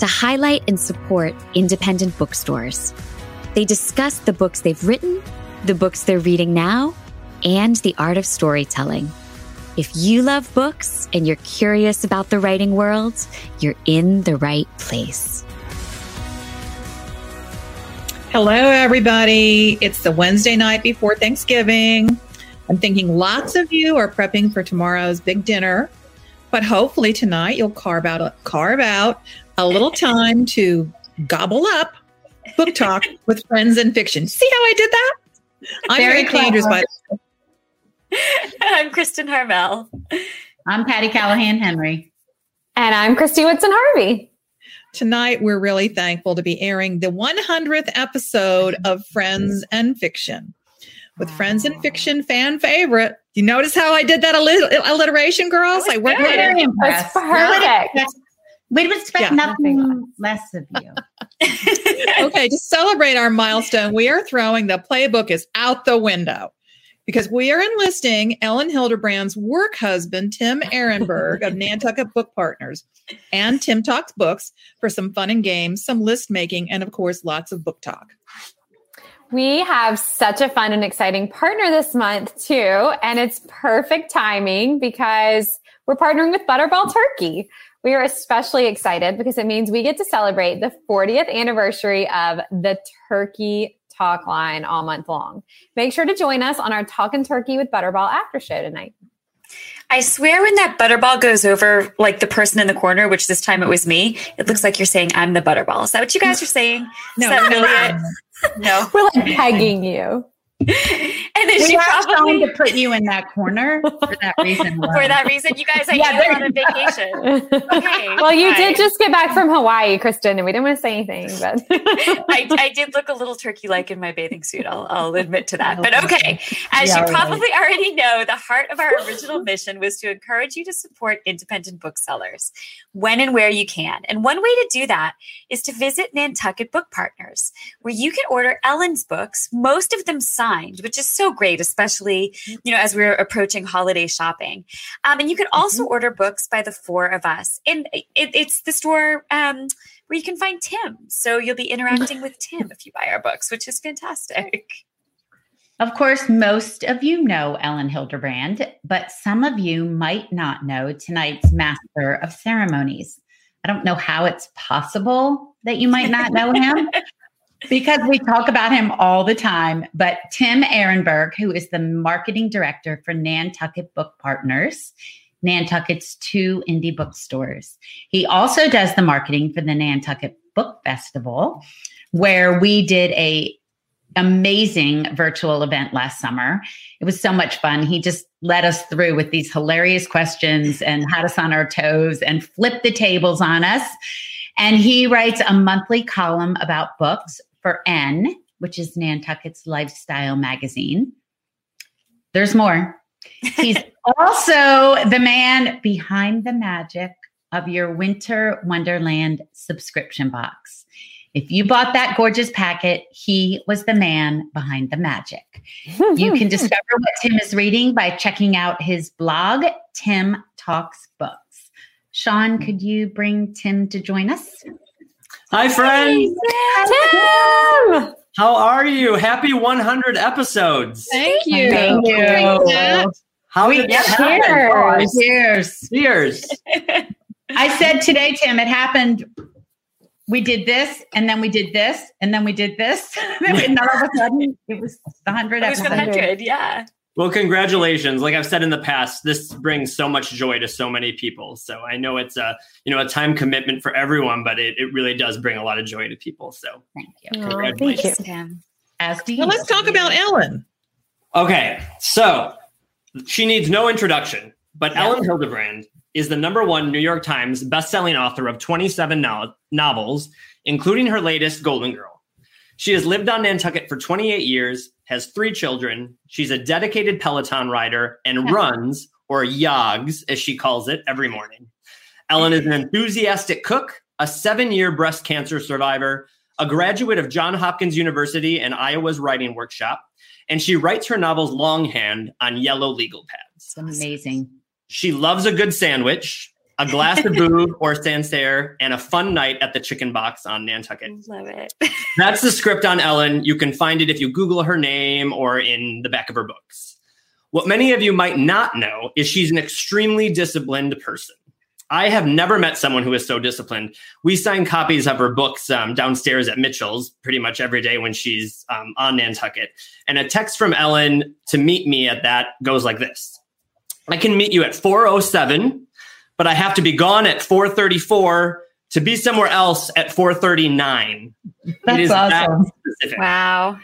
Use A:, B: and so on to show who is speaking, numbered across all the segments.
A: to highlight and support independent bookstores. They discuss the books they've written, the books they're reading now, and the art of storytelling. If you love books and you're curious about the writing world, you're in the right place.
B: Hello, everybody. It's the Wednesday night before Thanksgiving. I'm thinking lots of you are prepping for tomorrow's big dinner, but hopefully tonight you'll carve out a, carve out a little time to gobble up book talk with friends and fiction. See how I did that? I'm Very Mary Andrews, by
C: I'm Kristen Harmel.
D: I'm Patti Callahan Henry.
E: And I'm Kristy Woodson Harvey.
B: Tonight, we're really thankful to be airing the 100th episode of Friends and Fiction with Friends and Fiction fan favorite. You notice how I did that alliteration, girls? I
D: worked very impressed. That's perfect. We'd expect yeah, nothing less of you.
B: okay, to celebrate our milestone, we are throwing the playbook is out the window because we are enlisting Elin Hilderbrand's work husband, Tim Ehrenberg of Nantucket Book Partners, and Tim Talks Books for some fun and games, some list making, and of course, lots of book talk.
E: We have such a fun and exciting partner this month, too. And it's perfect timing because we're partnering with Butterball Turkey. We are especially excited because it means we get to celebrate the 40th anniversary of the Turkey Talk line all month long. Make sure to join us on our Talking Turkey with Butterball after show tonight.
C: I swear when that butterball goes over like the person in the corner, which this time it was me, it looks like you're saying I'm the butterball. Is that what you guys are saying?
B: No, Is really?
E: No. We're like pegging you.
D: And then we she probably trying to put you in that corner for that reason.
C: for that reason, you guys, I yeah, on a vacation.
E: Okay. Well, you did just get back from Hawaii, Kristen, and we didn't want to say anything, but
C: I, I, did look a little turkey-like in my bathing suit. I'll, I'll admit to that. Oh, but okay, as yeah, you probably right. already know, the heart of our original mission was to encourage you to support independent booksellers when and where you can. And one way to do that is to visit Nantucket Book Partners, where you can order Elin's books, most of them signed which is so great, especially you know as we're approaching holiday shopping. Um, and you can also mm-hmm. order books by the four of us, and it, it's the store um, where you can find Tim. So you'll be interacting with Tim if you buy our books, which is fantastic.
D: Of course, most of you know Elin Hilderbrand, but some of you might not know tonight's master of ceremonies. I don't know how it's possible that you might not know him, because we talk about him all the time. But Tim Ehrenberg, who is the marketing director for Nantucket Book Partners, Nantucket's two indie bookstores. He also does the marketing for the Nantucket Book Festival, where we did a amazing virtual event last summer. It was so much fun. He just led us through with these hilarious questions and had us on our toes and flipped the tables on us. And he writes a monthly column about books for N, which is Nantucket's lifestyle magazine. There's more. He's also the man behind the magic of your Winter Wonderland subscription box. If you bought that gorgeous packet, he was the man behind the magic. you can discover what Tim is reading by checking out his blog, Tim Talks Books. Sean, could you bring Tim to join us?
F: Hi, friends.
E: Tim!
F: How are you? Happy 100 episodes.
B: Thank you.
D: Thank you.
F: How we, did that
D: cheers. Cheers.
F: Cheers.
D: I said today, Tim, it happened. We did this, and then we did this, and then we did this. and all of a sudden, it was the 100
C: episodes. It was 100, yeah.
F: Well, congratulations. Like I've said in the past, this brings so much joy to so many people. So I know it's a, you know, a time commitment for everyone, but it, it really does bring a lot of joy to people. So
D: thank you.
F: Congratulations.
D: Oh, thank you.
B: As do you. Well, let's talk about Elin.
F: Okay. So she needs no introduction, but yeah. Elin Hilderbrand is the number one New York Times bestselling author of 27 no- novels, including her latest Golden Girl. She has lived on Nantucket for 28 years, has three children. She's a dedicated Peloton rider and runs, or yogs, as she calls it, every morning. Elin is an enthusiastic cook, a seven year breast cancer survivor, a graduate of Johns Hopkins University and Iowa's writing workshop, and she writes her novels longhand on yellow legal pads.
D: It's amazing.
F: She loves a good sandwich, a glass of booze or Sancerre, and a fun night at the chicken box on Nantucket.
C: Love it.
F: That's the script on Elin. You can find it if you Google her name or in the back of her books. What many of you might not know is she's an extremely disciplined person. I have never met someone who is so disciplined. We sign copies of her books um, downstairs at Mitchell's pretty much every day when she's um, on Nantucket. And a text from Elin to meet me at that goes like this I can meet you at 407 but I have to be gone at 434 to be somewhere else at 439.
D: That's awesome.
F: That
C: wow.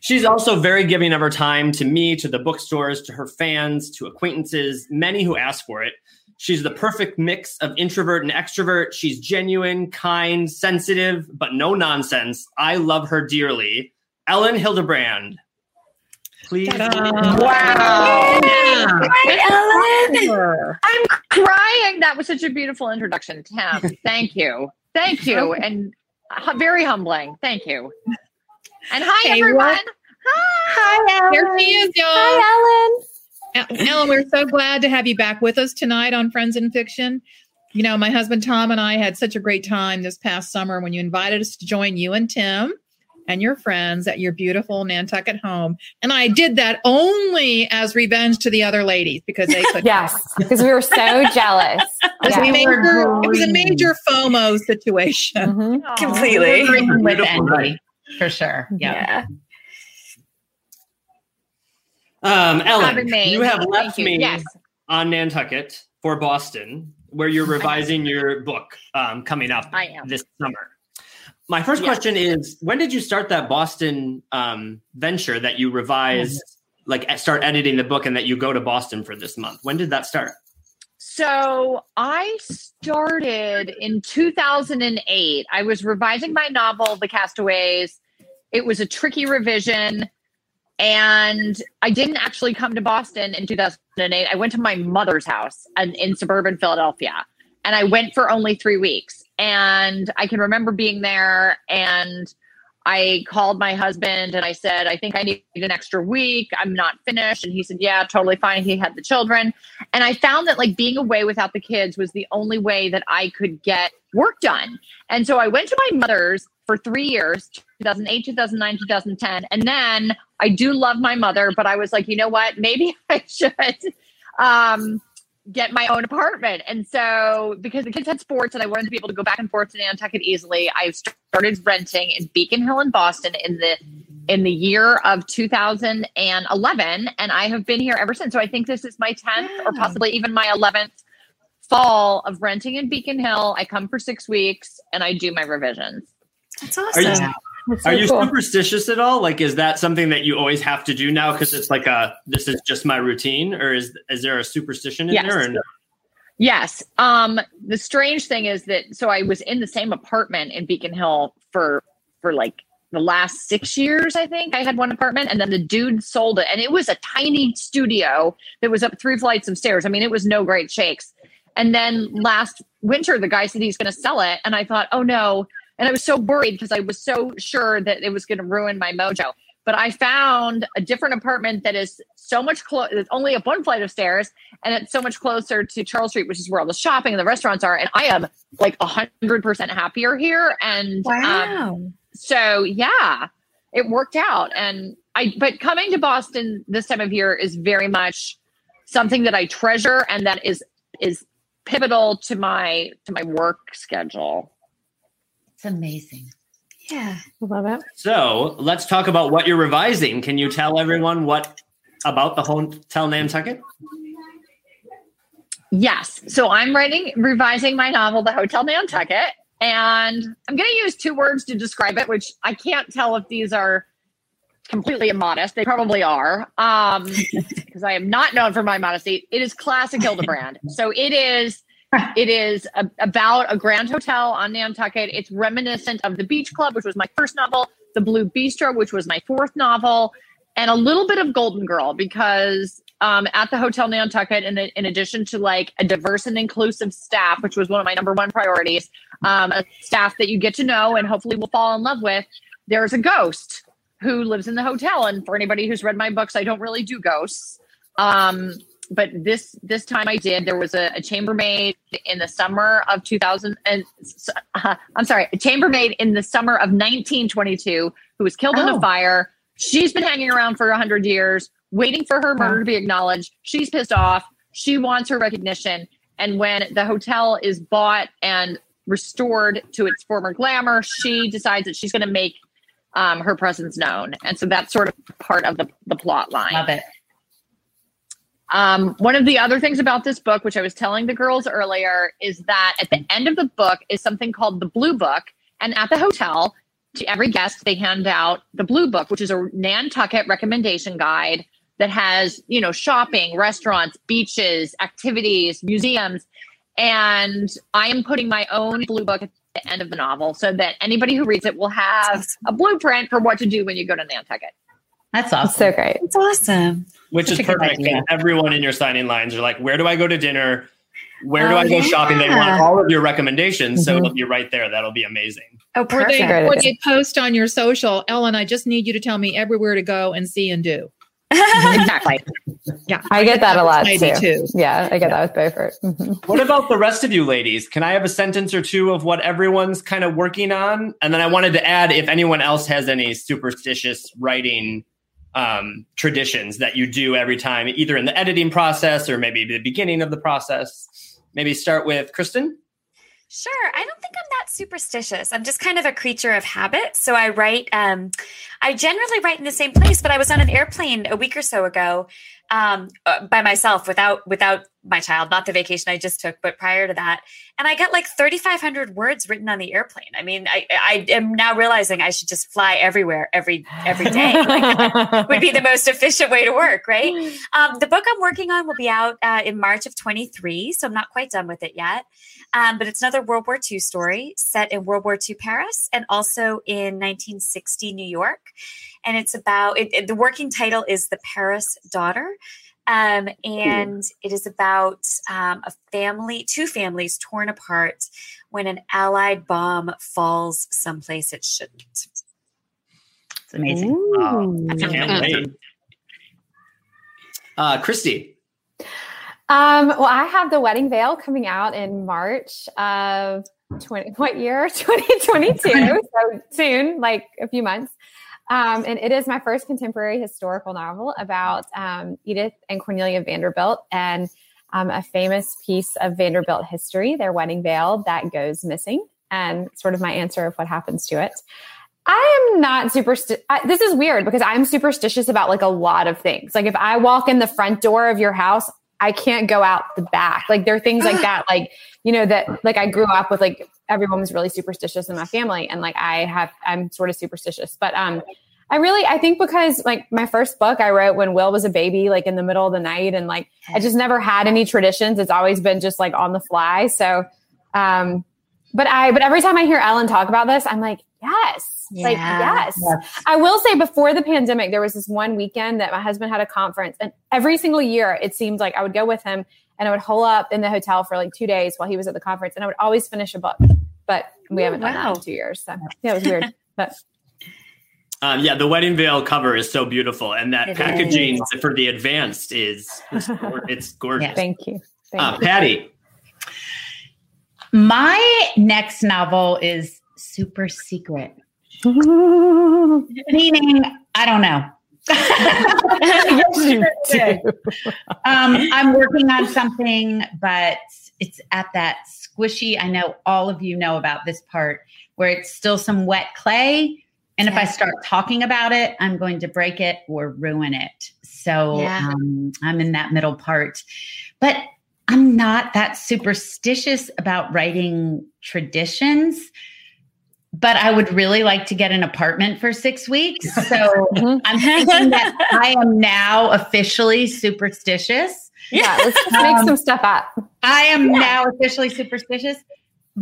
F: She's also very giving of her time to me, to the bookstores, to her fans, to acquaintances, many who ask for it. She's the perfect mix of introvert and extrovert. She's genuine, kind, sensitive, but no nonsense. I love her dearly. Elin Hilderbrand. Please.
G: Wow.
C: Hi, Elin.
G: I'm crying. That was such a beautiful introduction, Tim. Thank you. Thank you. And very humbling. Thank you. And hi,
B: Hey,
G: everyone.
B: what-
G: Hi.
E: Elin.
B: Here she is, y'all.
E: Hi,
B: Elin. Elin, we're so glad to have you back with us tonight on Friends in Fiction. You know, my husband Tom and I had such a great time this past summer when you invited us to join you and Tim and your friends at your beautiful Nantucket home. And I did that only as revenge to the other ladies because they could
E: Yes, because we were so jealous.
B: It was,
E: Yeah.
B: a major, it was a major FOMO situation.
E: Mhm.
C: Completely.
D: Green with
F: Beautiful
D: envy, for sure. Yeah.
C: Yeah.
F: Um, Elin,
G: Having
F: you have left
G: you.
F: me
G: Yes.
F: on Nantucket for Boston, where you're revising your book um, coming up
G: I am.
F: this summer. My first
G: Yes.
F: question is when did you start that Boston um, venture that you revised, like start editing the book and that you go to Boston for this month? When did that start?
G: So I started in 2008. I was revising my novel, The Castaways. It was a tricky revision. And I didn't actually come to Boston in 2008. I went to my mother's house in, in suburban Philadelphia. And I went for only three weeks. And I can remember being there and I called my husband and I said, I think I need an extra week. I'm not finished. And he said, Yeah, totally fine. He had the children. And I found that like being away without the kids was the only way that I could get work done. And so I went to my mother's for three years 2008, 2009, 2010. And then I do love my mother, but I was like, you know what? Maybe I should um, get my own apartment. And so because the kids had sports and I wanted to be able to go back and forth to Nantucket easily, I started renting in Beacon Hill in Boston in the in the year of 2011 and I have been here ever since. So I think this is my 10th or possibly even my 11th fall of renting in Beacon Hill. I come for 6 weeks and I do my revisions.
C: That's
F: Are you,
C: awesome.
F: Are
E: so
F: you
E: cool.
F: superstitious at all? Like, is that something that you always have to do now because it's like a this is just my routine, or is is there a superstition in
G: Yes.
F: there? Or no?
G: Yes. Um the strange thing is that so I was in the same apartment in Beacon Hill for for like the last 6 years I think. I had one apartment and then the dude sold it and it was a tiny studio that was up three flights of stairs. I mean it was no great shakes. And then last winter the guy said he's going to sell it and I thought, "Oh no." And I was so worried because I was so sure that it was going to ruin my mojo. But I found a different apartment that is so much close. It's only up one flight of stairs, and it's so much closer to Charles Street, which is where all the shopping and the restaurants are. And I am like a hundred percent happier here. And um, so yeah, it worked out. And I, but coming to Boston this time of year is very much something that I treasure and that is is pivotal to my to my work schedule.
D: It's amazing.
C: yeah.
E: Love it.
F: So let's talk about what you're revising. Can you tell everyone what about the Hotel Nantucket?
G: Yes. So I'm writing, revising my novel, The Hotel Nantucket, and I'm going to use two words to describe it, which I can't tell if these are completely immodest. They probably are, um, because I am not known for my modesty. It is classic Hilderbrand. so it is it is a, about a grand hotel on Nantucket. It's reminiscent of the Beach Club, which was my first novel, The Blue Bistro, which was my fourth novel, and a little bit of Golden Girl because um, at the Hotel Nantucket, in, in addition to like a diverse and inclusive staff, which was one of my number one priorities, um, a staff that you get to know and hopefully will fall in love with, there's a ghost who lives in the hotel. And for anybody who's read my books, I don't really do ghosts. Um, but this this time I did. There was a, a chambermaid in the summer of 2000 and uh, I'm sorry, a chambermaid in the summer of 1922 who was killed oh. in a fire. She's been hanging around for 100 years, waiting for her murder to be acknowledged. She's pissed off. She wants her recognition. And when the hotel is bought and restored to its former glamour, she decides that she's going to make um, her presence known. And so that's sort of part of the, the plot line.
D: Love it.
G: Um, one of the other things about this book, which I was telling the girls earlier, is that at the end of the book is something called the Blue Book. And at the hotel, to every guest, they hand out the Blue Book, which is a Nantucket recommendation guide that has, you know, shopping, restaurants, beaches, activities, museums. And I am putting my own Blue Book at the end of the novel so that anybody who reads it will have a blueprint for what to do when you go to Nantucket.
D: That's awesome.
E: so great.
C: It's awesome.
F: Which That's is perfect. Everyone in your signing lines are like, where do I go to dinner? Where oh, do I go yeah. shopping? They want all of your recommendations. Mm-hmm. So it'll be right there. That'll be amazing.
B: Oh, perfect. Or they, or they post on your social, Elin, I just need you to tell me everywhere to go and see and do.
E: exactly. Yeah. I get that a lot too. too. Yeah, I get yeah. that with Beaufort.
F: Mm-hmm. What about the rest of you ladies? Can I have a sentence or two of what everyone's kind of working on? And then I wanted to add if anyone else has any superstitious writing um, traditions that you do every time, either in the editing process or maybe the beginning of the process. Maybe start with Kristen.
C: Sure. I don't think Superstitious. I'm just kind of a creature of habit. So I write, um, I generally write in the same place, but I was on an airplane a week or so ago um, uh, by myself without without my child, not the vacation I just took, but prior to that. And I got like 3,500 words written on the airplane. I mean, I, I am now realizing I should just fly everywhere every every day. Like, would be the most efficient way to work, right? Um, the book I'm working on will be out uh, in March of 23, so I'm not quite done with it yet. Um, but it's another World War II story set in World War II Paris and also in 1960 New York. And it's about it, it, the working title is The Paris Daughter. Um, and it is about um, a family, two families torn apart when an Allied bomb falls someplace it shouldn't. It's
D: amazing. Wow. I can't
F: wait. Uh, Kristy.
E: Um, well, I have the wedding veil coming out in March of 20, what year? 2022. so soon, like a few months. Um, and it is my first contemporary historical novel about um, Edith and Cornelia Vanderbilt and um, a famous piece of Vanderbilt history, their wedding veil that goes missing, and sort of my answer of what happens to it. I am not superstitious. This is weird because I'm superstitious about like a lot of things. Like if I walk in the front door of your house, I can't go out the back. Like there are things like that. Like, you know, that like I grew up with like everyone was really superstitious in my family. And like I have I'm sort of superstitious. But um I really I think because like my first book I wrote when Will was a baby, like in the middle of the night, and like I just never had any traditions. It's always been just like on the fly. So um but I but every time I hear Elin talk about this, I'm like, yes. Yeah. Like, yes. yes. I will say before the pandemic, there was this one weekend that my husband had a conference, and every single year it seemed like I would go with him and I would hole up in the hotel for like two days while he was at the conference, and I would always finish a book. But we Ooh, haven't done that in two years. So yeah, it was weird. but
F: um, yeah, the wedding veil cover is so beautiful, and that it packaging is. for the advanced is, is it's gorgeous.
E: Yeah, thank you,
F: thank uh, you. Patty.
D: My next novel is super secret. Meaning, I don't know. um, I'm working on something, but it's at that squishy. I know all of you know about this part where it's still some wet clay. And if I start talking about it, I'm going to break it or ruin it. So yeah. um, I'm in that middle part. But I'm not that superstitious about writing traditions but I would really like to get an apartment for six weeks. So mm-hmm. I'm thinking that I am now officially superstitious.
E: Yeah, let's um, make some stuff up.
D: I am yeah. now officially superstitious.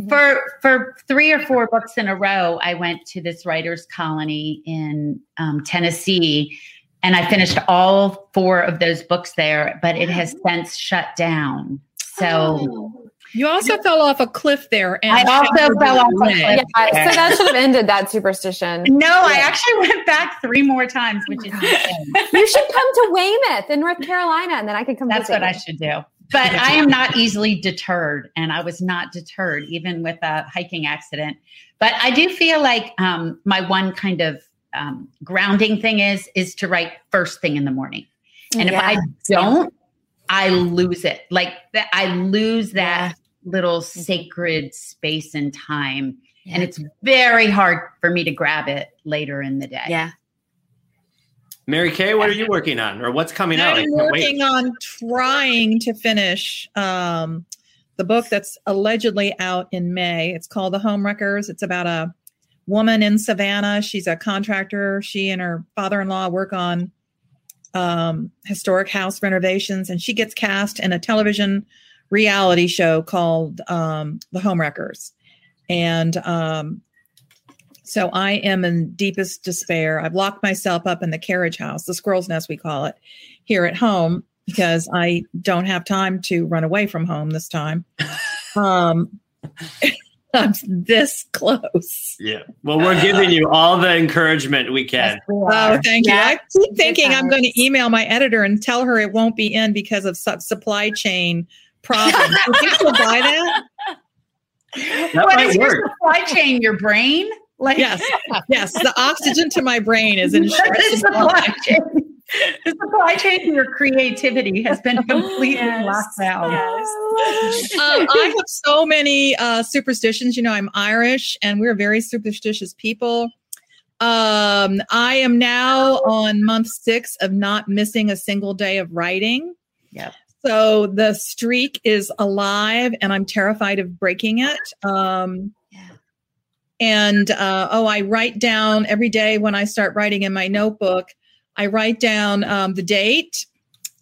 D: For for three or four books in a row, I went to this writers' colony in um, Tennessee, and I finished all four of those books there. But it has since shut down. So.
B: Oh. You also fell off a cliff there.
D: And I also fell off a cliff. Yeah,
E: so that should have ended that superstition.
D: No, yeah. I actually went back three more times, which is
E: you should come to Weymouth in North Carolina, and then I could come.
D: That's what you. I should do. But I am not easily deterred, and I was not deterred even with a hiking accident. But I do feel like um, my one kind of um, grounding thing is is to write first thing in the morning, and yeah. if I don't, I lose it. Like that, I lose that yeah. Little mm-hmm. sacred space and time, yeah. and it's very hard for me to grab it later in the day.
C: Yeah,
F: Mary Kay, what are you working on, or what's coming
B: I'm
F: out?
B: I'm working on trying to finish um, the book that's allegedly out in May. It's called The Homewreckers. It's about a woman in Savannah. She's a contractor. She and her father-in-law work on um, historic house renovations, and she gets cast in a television reality show called um, The Homewreckers. And um, so I am in deepest despair. I've locked myself up in the carriage house, the squirrel's nest, we call it, here at home because I don't have time to run away from home this time. Um, I'm this close.
F: Yeah. Well, we're giving you all the encouragement we can.
B: oh, thank yeah. you. I keep thinking I'm going to email my editor and tell her it won't be in because of su- supply chain problems. Do you think she'll buy that?
D: that what is work. your supply chain? Your brain?
B: Like yes, yes. The oxygen to my brain is in short supply.
D: chain. The supply chain to your creativity has been completely yes, locked down.
B: Yes. um, I have so many uh, superstitions. You know, I'm Irish, and we're very superstitious people. Um, I am now on month six of not missing a single day of writing.
D: Yep.
B: So the streak is alive, and I'm terrified of breaking it. Um, and uh, oh, I write down every day when I start writing in my notebook, I write down um, the date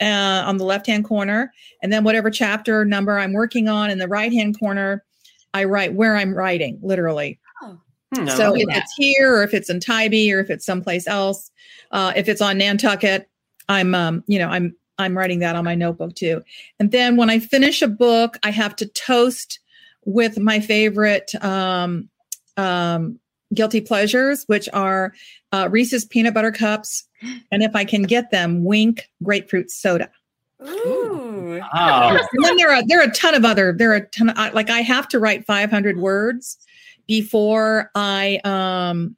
B: uh, on the left hand corner, and then whatever chapter number I'm working on in the right hand corner, I write where I'm writing, literally. Oh. Hmm, so if that. it's here, or if it's in Tybee, or if it's someplace else, uh, if it's on Nantucket, I'm, um, you know, I'm I'm writing that on my notebook too. And then when I finish a book, I have to toast with my favorite um, um, guilty pleasures, which are uh, Reese's peanut butter cups, and if I can get them, Wink grapefruit soda.
C: Ooh.
F: Wow.
B: and then there are there are a ton of other there are a ton of, like I have to write 500 words before I um,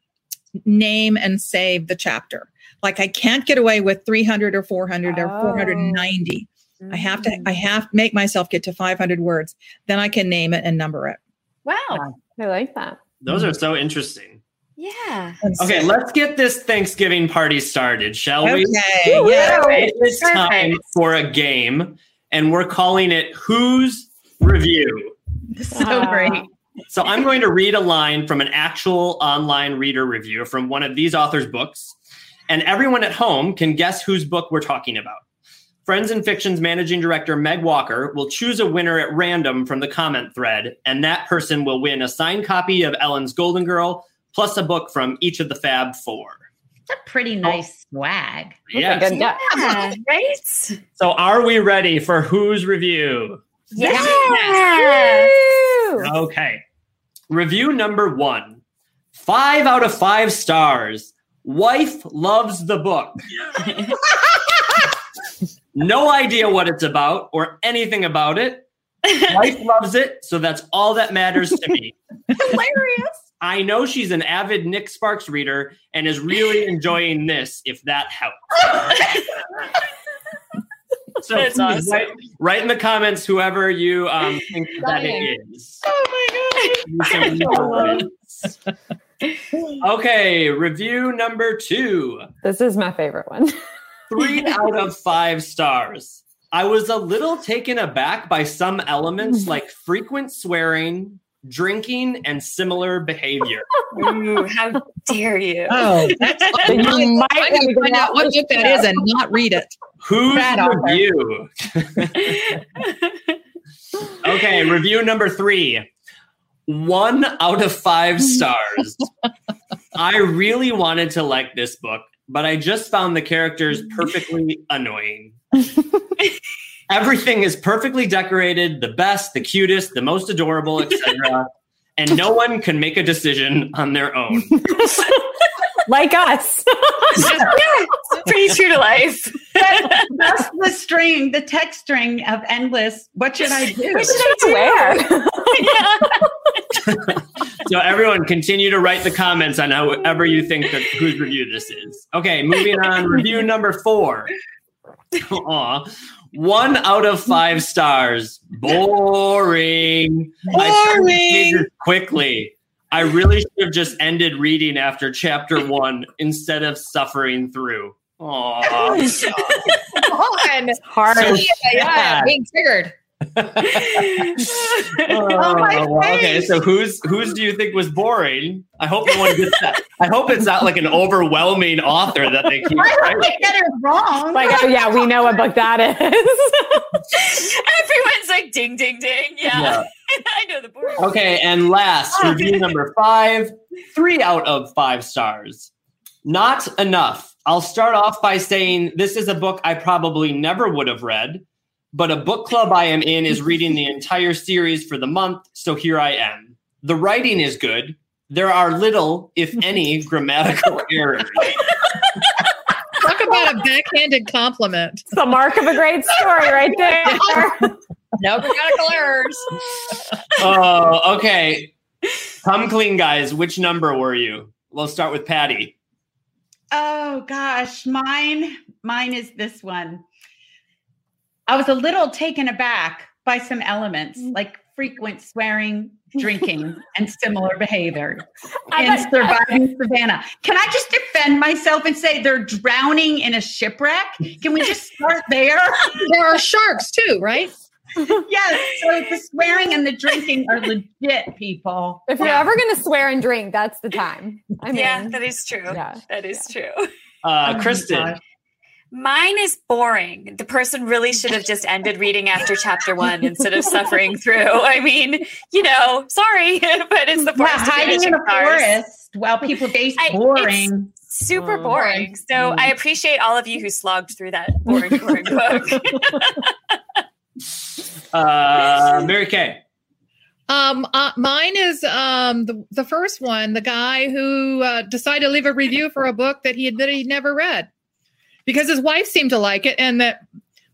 B: name and save the chapter. Like I can't get away with 300 or 400 or 490. I have to I mm. have to make myself get to 500 words. Then I can name it and number it.
E: Wow. I like that.
F: Those are so interesting.
C: Yeah.
F: Okay, let's get this Thanksgiving party started, shall we?
B: Okay. Yeah.
F: It is time for a game, and we're calling it Who's Review.
D: So great.
F: So I'm going to read a line from an actual online reader review from one of these authors' books, and everyone at home can guess whose book we're talking about. Friends and Fiction's managing director, Meg Walker, will choose a winner at random from the comment thread, and that person will win a signed copy of Elin's Golden Girl plus a book from each of the Fab Four.
D: It's a pretty oh. nice oh. swag.
F: Yes.
C: Yeah, right?
F: So, are we ready for whose review?
C: Yes.
F: yes. Okay. Review number one five out of five stars. Wife loves the book. no idea what it's about or anything about it. Wife loves it, so that's all that matters to me.
C: Hilarious.
F: I know she's an avid Nick Sparks reader and is really enjoying this, if that helps. so
C: That's awesome.
F: write, write, in the comments whoever you um, think that it is.
C: Oh my
F: god. okay, review number two.
E: This is my favorite one
F: three out of five stars. I was a little taken aback by some elements like frequent swearing, drinking, and similar behavior.
C: Ooh, how dare you?
B: Oh, that's you might I'm going to find out what book that is and not read it.
F: Who's review? Okay, review number three. One out of five stars. I really wanted to like this book, but I just found the characters perfectly annoying. Everything is perfectly decorated, the best, the cutest, the most adorable, etc. and no one can make a decision on their own.
E: like us.
C: Pretty true to life.
D: That's the string, the text string of endless. What should I do?
E: What should I
C: yeah.
F: so everyone continue to write the comments on however you think that whose review this is. Okay, moving on. review number four. Aw. One out of five stars. Boring.
B: Boring.
F: quickly. I really should have just ended reading after chapter one instead of suffering through. Aww.
B: Come on.
E: Hard.
F: So
B: Yeah, yeah,
F: sad.
B: being triggered.
F: Oh, oh
D: my
F: well, okay, so who's whose do you think was boring? I hope no one gets that. I hope it's not like an overwhelming author that they keep
D: I don't
F: writing.
D: think that is wrong.
E: Like, oh, yeah, we know what book that is.
C: Everyone's like ding ding ding. Yeah.
F: Yeah.
C: I know the board.
F: Okay, and last review number five, three out of five stars. Not enough. I'll start off by saying this is a book I probably never would have read, but a book club I am in is reading the entire series for the month, so here I am. The writing is good. There are little, if any, grammatical errors.
B: Talk about a backhanded compliment.
E: It's the mark of a great story right there.
B: No grammatical errors.
F: Oh, okay. Come clean, guys. Which number were you? We'll start with Patty.
D: Oh gosh, mine mine is this one. I was a little taken aback by some elements mm. like frequent swearing, drinking, and similar behavior in surviving Savannah. Can I just defend myself and say they're drowning in a shipwreck? Can we just start there?
B: There are sharks too, right?
D: yes. So the swearing and the drinking are legit, people.
E: If you're ever going to swear and drink, that's the time. I mean,
C: yeah, that is true.
E: yeah.
C: That is true.
F: Uh,
D: Oh
F: Kristen.
C: Mine is boring. The person really should have just ended reading after chapter one instead of suffering through. I mean, you know, sorry, but it's the
D: Yeah,
C: forest. of
D: hiding in a
C: stars.
D: forest while people face
C: I-
D: boring.
C: Super
E: Mm.
C: boring. So I appreciate all of you who slogged through that boring, boring book.
F: Uh, Mary Kay.
B: Um, uh, mine is um the the first one, the guy who uh, decided to leave a review for a book that he admitted he'd never read because his wife seemed to like it, and that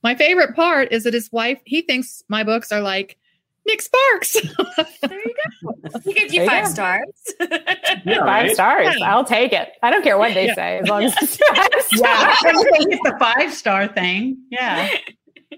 B: my favorite part is that his wife he thinks my books are like Nick Sparks.
C: there you go. He gave you
E: There
C: five
E: go.
C: stars.
F: Yeah,
E: Five
F: right?
E: stars.
B: Yeah.
E: I'll take it. I don't care what they
B: Yeah.
E: say as long as it's five
D: Yeah,
E: stars.
D: everything hit the five star thing. Yeah.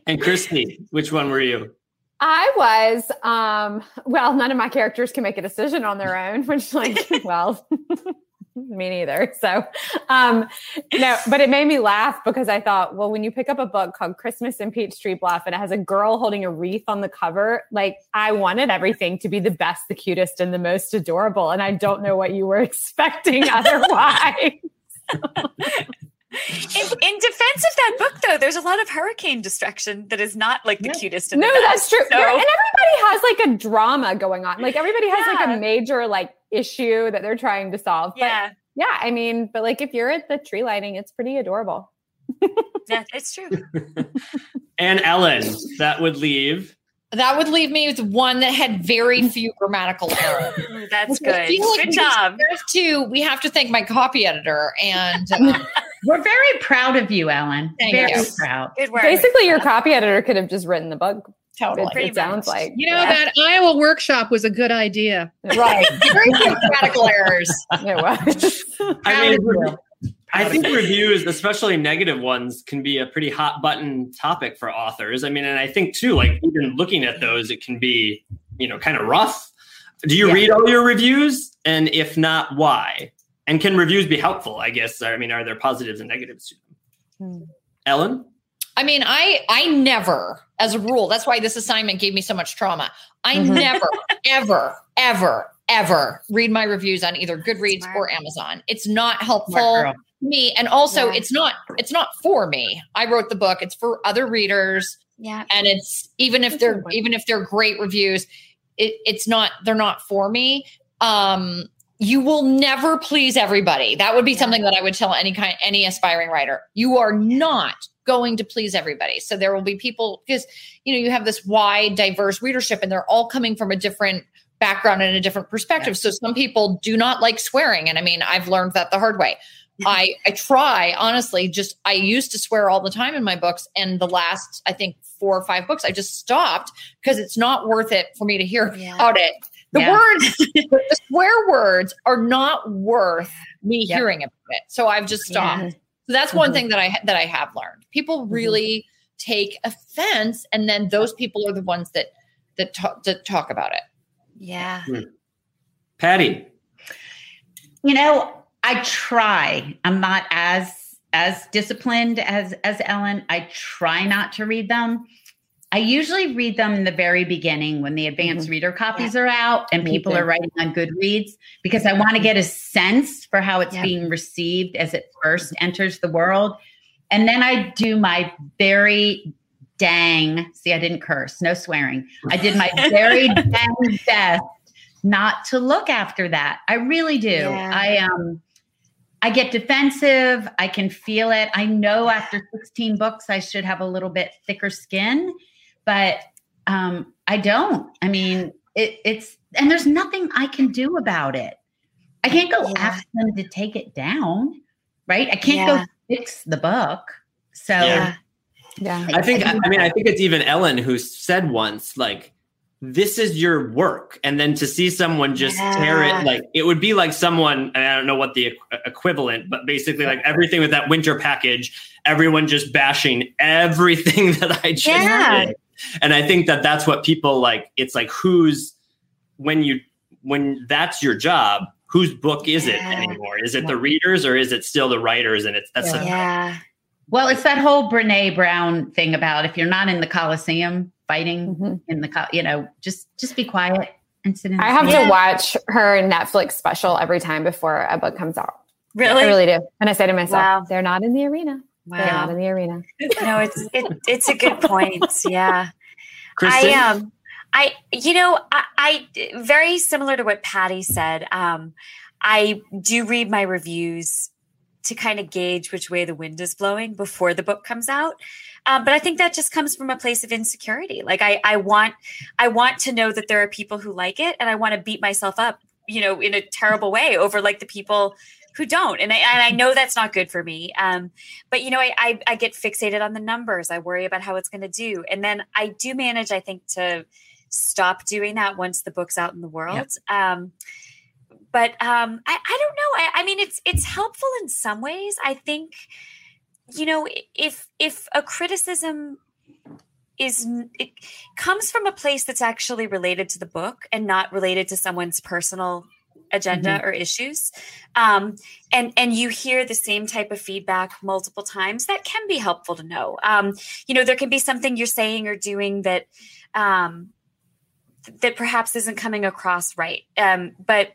F: And Kristy, which one were you?
E: I was, um, well, none of my characters can make a decision on their own, which, like, well, me neither. So, um, no, but it made me laugh because I thought, well, when you pick up a book called Christmas in Peachtree Bluff and it has a girl holding a wreath on the cover, like, I wanted everything to be the best, the cutest, and the most adorable. And I don't know what you were expecting otherwise.
C: In, in defense of that book, though, there's a lot of hurricane destruction that is not like the cutest. And
E: no,
C: the
E: that's true.
C: So,
E: and everybody has like a drama going on. Like everybody has like a major like issue that they're trying to solve. But
C: yeah,
E: yeah, I mean, but like if you're at the tree lighting, it's pretty adorable.
C: yeah, it's true.
F: And Elin, that would leave.
G: That would leave me with one that had very few grammatical errors.
C: Mm, That's good.
G: like
C: Good
G: we
C: job.
G: have to we have to thank my copy editor and um,
D: We're very proud of you, Elin.
G: Thank
D: very
G: you.
D: proud.
C: Good work.
E: Basically, your copy editor could have just written the book.
G: totally
E: It, it sounds like
B: you know
E: Yeah,
B: that Iowa workshop was a good idea.
G: right. Very few grammatical errors.
E: it was.
F: I mean,
D: Proud of you.
F: I think reviews, especially negative ones, can be a pretty hot button topic for authors. I mean, and I think too, like even looking at those, it can be, you know, kind of rough. Do you
D: Yeah.
F: read all your reviews? And if not, why? And can reviews be helpful? I guess. I mean, are there positives and negatives to them?
E: Hmm.
F: Elin?
G: I mean, I I never, as a rule, that's why this assignment gave me so much trauma. I
E: Mhm.
G: never, ever, ever, ever read my reviews on either Goodreads
C: Smart.
G: or Amazon. It's not
D: Smart
G: helpful
D: girl.
G: to me, and also
E: Yeah.
G: it's not it's not for me. I wrote the book; it's for other readers.
C: Yeah.
G: And it's even if they're even if they're great reviews, it, it's not they're not for me. Um, you will never please everybody. That would be something that I would tell any kind any aspiring writer. You are not going to please everybody. So there will be people because you know you have this wide diverse readership and they're all coming from a different background and a different perspective. So some people do not like swearing and I mean I've learned that the hard way. I I try honestly just I used to swear all the time in my books and the last I think four or five books I just stopped because it's not worth it for me to hear
C: Yeah.
G: about it. The
D: Yeah.
G: words the swear words are not worth me
D: Yeah.
G: hearing about it. So I've just stopped.
C: Yeah.
G: So that's one
D: Mhm.
G: thing that I that I have learned. People really take offense and then those people are the ones that that talk, that talk about it.
C: Yeah.
F: Patty.
D: You know, I try. I'm not as as disciplined as as Elin. I try not to read them. I usually read them in the very beginning when the advanced reader copies are out and
E: Me
D: people
E: too.
D: are writing on Goodreads because I want to get a sense for how it's
C: Yeah.
D: being received as it first enters the world. And then I do my very dang, see, I didn't curse, no swearing. I did my very dang best not to look after that. I really do.
C: Yeah.
D: I um I get defensive. I can feel it. I know after 16 books I should have a little bit thicker skin, but um I don't. I mean, it, it's and there's nothing I can do about it. I can't go
C: Yeah.
D: ask them to take it down, right? I can't
C: Yeah.
D: go fix the book. So
F: Yeah.
E: Yeah.
F: I think I mean I think it's even Elin who said once like this is your work and then to see someone just tear it like it would be like someone and I don't know what the equ- equivalent but basically like everything with that winter package everyone just bashing everything that I just
C: Yeah.
F: did. And I think that that's what people like it's like who's when you when that's your job whose book is it anymore is it the readers or is it still the writers and it's that's
D: Yeah.
F: a-
C: Yeah.
D: Well, it's that whole Brene Brown thing about if you're not in the Coliseum fighting
E: Mhm.
D: in the, co- you know, just just be quiet and sit in.
E: I have
D: the
E: to watch her Netflix special every time before a book comes out.
C: Really?
E: I really do. And I say to myself,
C: Wow.
E: they're not in the arena. They're not in the arena.
C: No, it's it, it's a good point. Yeah.
F: Kristen?
C: I um I you know I, I very similar to what Patty said. Um I do read my reviews to kind of gauge which way the wind is blowing before the book comes out. Um, but I think that just comes from a place of insecurity. Like I, I want, I want to know that there are people who like it, and I want to beat myself up, you know, in a terrible way over like the people who don't. And I, and I know that's not good for me. Um, but you know, I, I, I get fixated on the numbers. I worry about how it's going to do, and then I do manage, I think, to stop doing that once the book's out in the world. Um, but um, I, I don't know. I, I mean, it's it's helpful in some ways. I think, you know, if if a criticism is it comes from a place that's actually related to the book and not related to someone's personal agenda or issues um, and and you hear the same type of feedback multiple times that can be helpful to know. Um, you know there can be something you're saying or doing that um, th- that perhaps isn't coming across right. Um, but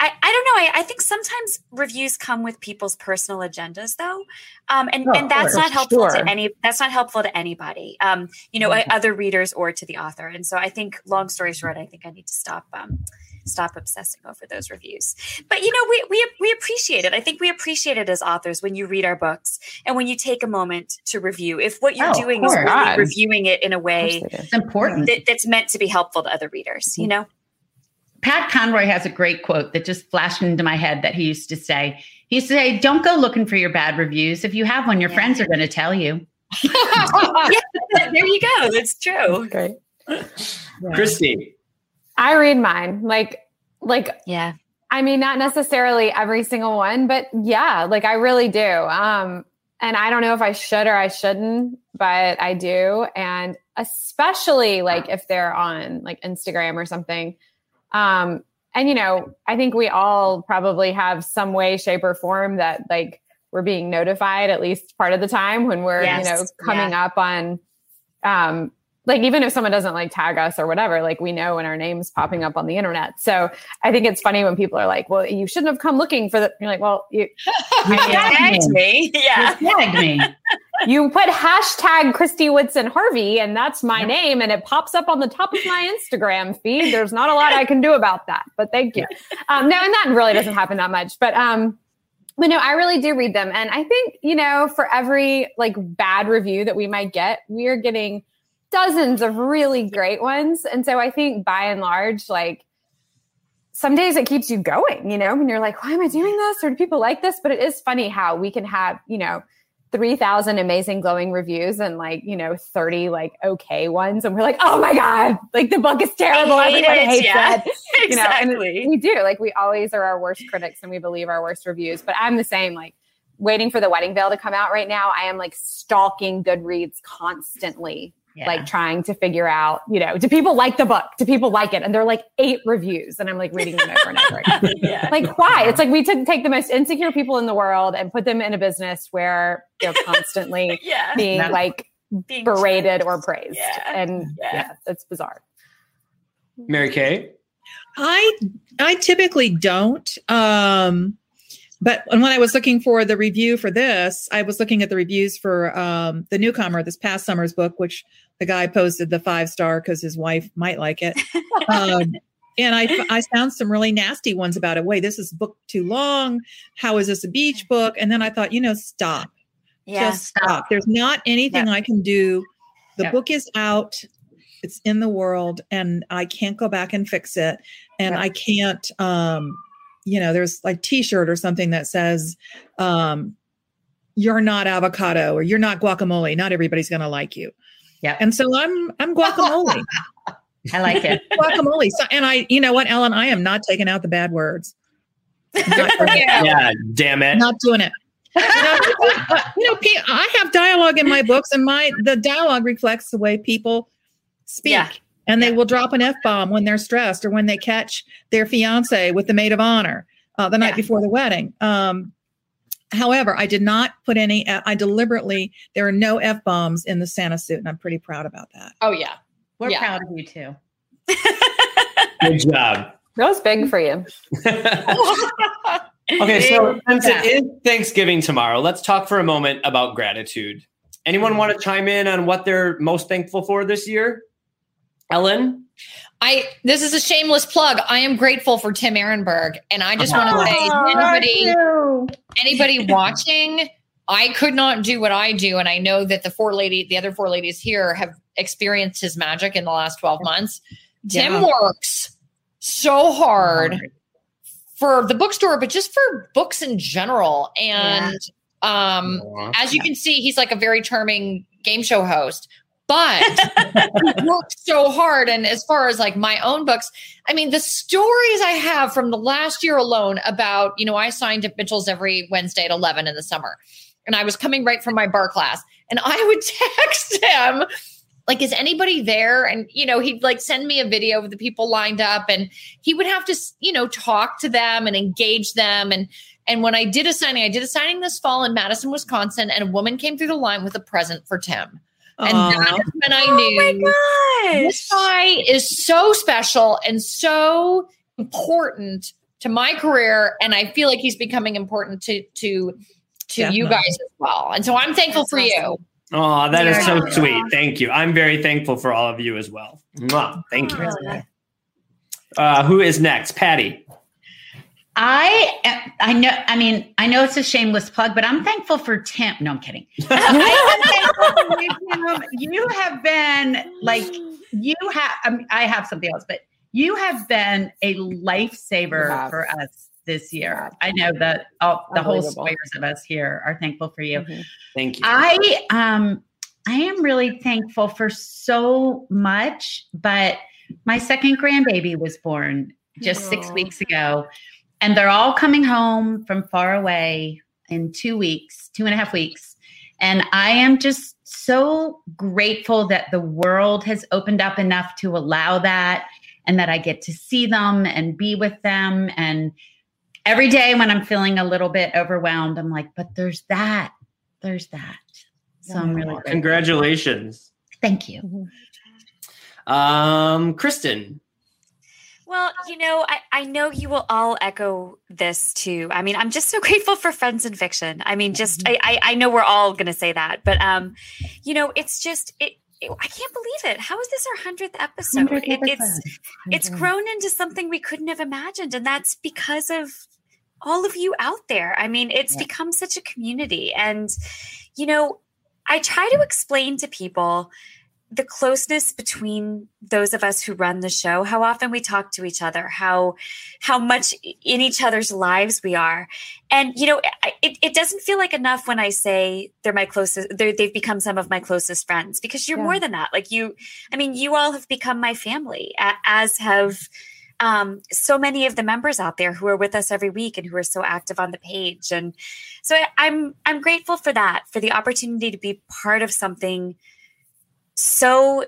C: I, I don't know. I, I think sometimes reviews come with people's personal agendas, though, um, and
E: Oh,
C: and that's not helpful
E: sure.
C: to any. That's not helpful to anybody, um, you know, other readers or to the author. And so, I think, long story short, I think I need to stop um, stop obsessing over those reviews. But you know, we we we appreciate it. I think we appreciate it as authors when you read our books and when you take a moment to review. If what you're
D: Oh,
C: doing is really reviewing it in a way
D: important.
C: that, that's meant to be helpful to other readers, you know.
D: Pat Conroy has a great quote that just flashed into my head that he used to say. He used to say, "Don't go looking for your bad reviews. If you have one, your
C: Yeah.
D: friends are going to tell you."
C: there you go. That's true.
E: Great.
F: Kristy.
E: I read mine. Like, like
C: Yeah.
E: I mean, not necessarily every single one, but yeah, like I really do. Um, and I don't know if I should or I shouldn't, but I do. And especially like if they're on like Instagram or something. Um, and you know, I think we all probably have some way, shape, or form that like we're being notified at least part of the time when we're,
C: Yes.
E: you know, coming up on um like even if someone doesn't like tag us or whatever, like we know when our name's popping up on the internet. So I think it's funny when people are like, "Well, you shouldn't have come looking for the." You're like, "Well, you,
D: You tagged
C: Tagged
D: me.
C: me. Yeah.
D: You tagged me.
E: You put hashtag Kristy Woodson Harvey, and that's my yep. name, and it pops up on the top of my Instagram feed. There's not a lot I can do about that, but thank you. Um, no, and that really doesn't happen that much, but um, but no, I really do read them, and I think you know, for every like bad review that we might get, we are getting dozens of really great ones, and so I think by and large, like some days it keeps you going, you know, when you're like, why am I doing this? Or do people like this? But it is funny how we can have, you know, 3,000 amazing glowing reviews and like, you know, 30 like okay ones. And we're like, oh my God, like the book is terrible. Everybody
C: it.
E: hates
C: yeah.
E: it. You know,
C: exactly.
E: and we do. Like we always are our worst critics and we believe our worst reviews. But I'm the same, like waiting for the wedding veil to come out right now. I am like stalking Goodreads constantly yeah. like trying to figure out, you know, do people like the book? Do people like it? And they're like eight reviews, and I'm like reading them over and over again. yeah. Like, why? It's like we took take the most insecure people in the world and put them in a business where they're constantly
C: yeah.
E: being
C: That's
E: like
C: being
E: berated or praised,
C: Yeah.
E: and
C: Yeah.
E: yeah, it's bizarre.
F: Mary Kay.
B: I I typically don't. Um, but when I was looking for the review for this, I was looking at the reviews for um, the newcomer, this past summer's book, which the guy posted the five star because his wife might like it. um, and I, I found some really nasty ones about it. Wait, this is book too long. How is this a beach book? And then I thought, you know, stop.
C: Yeah.
B: Just stop. There's not anything I can do. The
D: Yep.
B: book is out. It's in the world, and I can't go back and fix it. And
D: Yep.
B: I can't. Um, you know, there's like T-shirt or something that says, um, "You're not avocado" or "You're not guacamole." Not everybody's going to like you.
D: Yeah.
B: And so I'm I'm guacamole.
D: I like it.
B: guacamole. So, and I, you know what, Elin, I am not taking out the bad words. I'm it.
F: Yeah, damn it.
B: not doing it. You know, you know, I have dialogue in my books, and my the dialogue reflects the way people speak.
C: Yeah.
B: And they will drop an f bomb when they're stressed or when they catch their fiance with the maid of honor uh, the night
C: Yeah.
B: before the wedding. Um, however, I did not put any. uh, I deliberately there are no f bombs in the Santa suit, and I'm pretty proud about that.
G: Oh yeah.
D: We're
G: Yeah.
D: proud of you too.
F: Good job.
E: That was big for you.
F: okay, so since
D: Yeah.
F: it is Thanksgiving tomorrow, let's talk for a moment about gratitude. Anyone want to chime in on what they're most thankful for this year? Elin?
G: I this is a shameless plug. I am grateful for Tim Ehrenberg, and I just want to say, anybody anybody watching, I could not do what I do, and I know that the four lady, the other four ladies here, have experienced his magic in the last twelve months. Tim
B: Yeah.
G: works so hard for the bookstore, but just for books in general. And um, as you can see, he's like a very charming game show host. But he worked so hard. And as far as like my own books, I mean, the stories I have from the last year alone about, you know, I signed at Mitchell's every Wednesday at 11 in the summer. And I was coming right from my bar class. And I would text him, like, is anybody there? And, you know, he'd like send me a video of the people lined up and he would have to, you know, talk to them and engage them. And, and when I did a signing, I did a signing this fall in Madison, Wisconsin, and a woman came through the line with a present for Tim. And that
B: Aw.
G: when I
C: Oh
G: knew
C: my
G: this guy is so special and so important to my career. And I feel like he's becoming important to to to you guys as well. And so I'm thankful
C: That's
G: for you.
C: awesome.
F: Oh, that is so sweet. Thank you. I'm very thankful for all of you as well. Mwah. Thank you.
C: Oh.
F: Uh, who is next? Patti.
D: I I know. I mean, I know it's a shameless plug, but I'm thankful for Tim. No, I'm kidding. I am thankful for you, You have been like you have. I, mean, I have something else, but you have been a lifesaver
E: You
D: for us this year. I know that all, the whole squares of us here are thankful for you.
E: Mhm.
F: Thank you.
D: I um I am really thankful for so much, but my second grandbaby was born just six weeks ago, and they're all coming home from far away in two weeks, two and a half weeks. And I am just so grateful that the world has opened up enough to allow that and that I get to see them and be with them. And every day when I'm feeling a little bit overwhelmed, I'm like, but there's that. There's that. So I'm really grateful.
F: Congratulations.
D: Thank you.
F: Um, Kristen.
C: Well, you know, I, I know you will all echo this too. I mean, I'm just so grateful for friends in fiction. I mean, just
B: Mm-hmm.
C: I, I, I know we're all gonna say that, but um, you know, it's just it, I can't believe it. How is this our hundredth episode?
D: 100th
C: It- it's
D: episode.
C: it's
D: Mhm.
C: grown into something we couldn't have imagined, and that's because of all of you out there. I mean, it's
D: Yeah.
C: become such a community, and you know, I try to explain to people the closeness between those of us who run the show how often we talk to each other how how much in each other's lives we are. And you know it, it doesn't feel like enough when i say they're my closest they're, they've become some of my closest friends because you're
E: Yeah.
C: more than that. Like you i mean you all have become my family as have um, so many of the members out there who are with us every week and who are so active on the page. And so I, i'm i'm grateful for that for the opportunity to be part of something so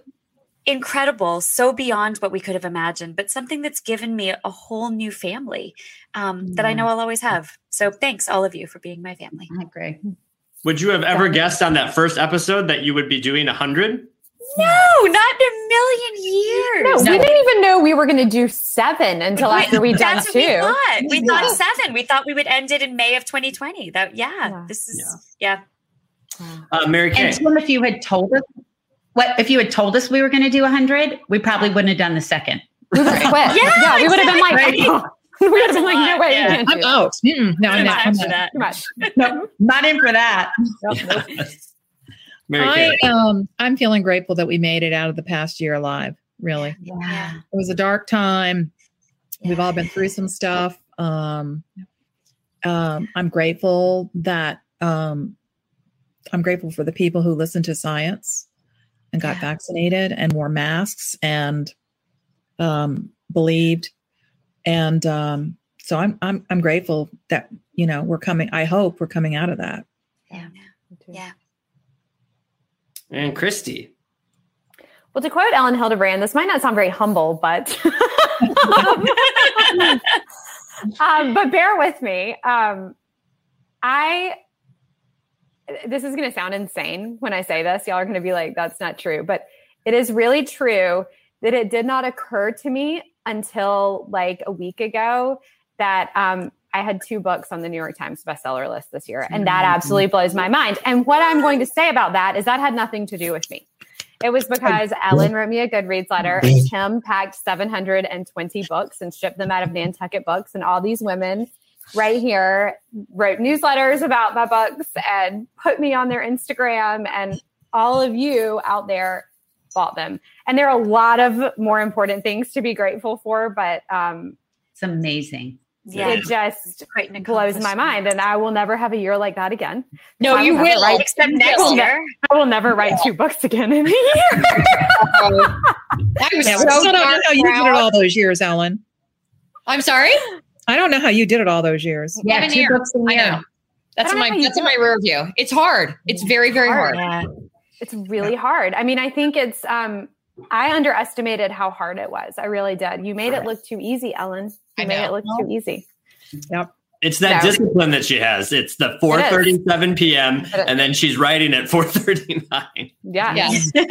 C: incredible, so beyond what we could have imagined, but something that's given me a whole new family um, that I know I'll always have. So thanks, all of you, for being my family.
D: I agree.
F: Would you have ever guessed on that first episode that you would be doing 100?
C: No, not in a million years.
E: No, we didn't even know we were going to do seven until after we'd done
C: That's what
E: two.
C: we thought. We
D: Yeah.
C: thought seven. We thought we would end it in May of 2020. That yeah,
E: Yeah.
C: this is yeah.
F: Uh, Mary Kay.
D: And Tim, if you had told us what if you had told us we were going to do 100, we probably wouldn't have done the second.
E: We would have quit.
C: Yeah,
E: Yeah, we would have been like,
C: exactly.
E: we would have been like, no way,
C: yeah.
E: you can't
B: I'm
E: do
B: out. Mm-mm. No, I'm not.
C: much
B: I'm
C: for
B: not.
C: that.
E: Too.
D: No, not in for that.
F: Mary
B: I
F: Kay.
B: um I'm feeling grateful that we made it out of the past year alive. Really,
D: Yeah.
B: it was a dark time. We've all been through some stuff. Um, um, I'm grateful that um, I'm grateful for the people who listen to science and got
C: Yeah.
B: vaccinated and wore masks and um, believed. And um, so I'm I'm I'm grateful that you know we're coming. I hope we're coming out of that.
C: Yeah. Yeah.
F: And Kristy.
E: Well, to quote Elin Hilderbrand, this might not sound very humble, but um, but bear with me. Um, I this is going to sound insane when I say this. Y'all are going to be like, "That's not true," but it is really true that it did not occur to me until like a week ago that um, I had two books on the New York Times bestseller list this year, and that absolutely blows my mind. And what I'm going to say about that is that had nothing to do with me. It was because Elin wrote me a Goodreads letter, and Tim packed 720 books and shipped them out of Nantucket Books, and all these women right here wrote newsletters about my books and put me on their Instagram, and all of you out there bought them. And there are a lot of more important things to be grateful for, but um,
D: It's amazing.
C: Yeah.
E: it just
C: Quite an
E: blows my mind, and I will never have a year like that again.
G: No,
E: I
G: you
E: will never
G: will.
E: write-
C: Except
E: I
C: next
E: will ne-
C: year.
E: I will never write two books again in a year.
G: I was
B: Yeah,
G: so
B: I still don't know you did it all those years, Elin.
G: I'm sorry.
B: I don't know how you did it all those years.
D: Yeah,
G: Seven
D: two
G: years.
D: books a
G: I
D: year.
G: know. That's in my that's in my rear view. It's hard. It's very very hard.
C: Yeah.
E: it's really hard. I mean, I think it's um I underestimated how hard it was. I really did. You made it look too easy, Elin. You
G: I
E: made
G: know.
E: it look too easy.
F: It's that
E: No.
F: discipline that she has. It's the 4:37 p.m. and then she's writing at 4:39.
E: Yeah.
G: Yes.
E: but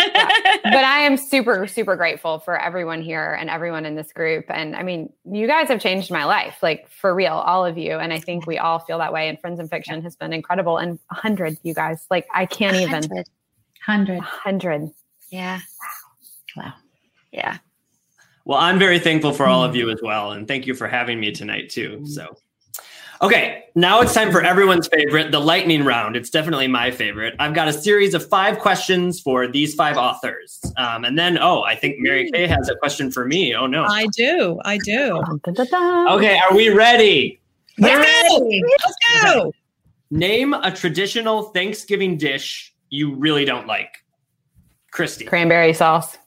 E: I am super, super grateful for everyone here and everyone in this group. And I mean, you guys have changed my life, like for real, all of you. And I think we all feel that way. And Friends in Fiction has been incredible. And 100, you guys, like I can't even.
C: 100.
D: 100.
E: 100.
C: Yeah.
D: Wow.
C: Yeah.
F: Well, I'm very thankful for all of mm. you as well, and thank you for having me tonight too. Mm. So, okay, now it's time for everyone's favorite, the lightning round. It's definitely my favorite. I've got a series of five questions for these five authors, um, and then oh, I think Mary Kay has a question for me. Oh no.
B: I do. I do.
F: Okay, are we ready?
B: Let's go. Let's go.
F: Name a traditional Thanksgiving dish you really don't like. Kristy.
E: Cranberry sauce.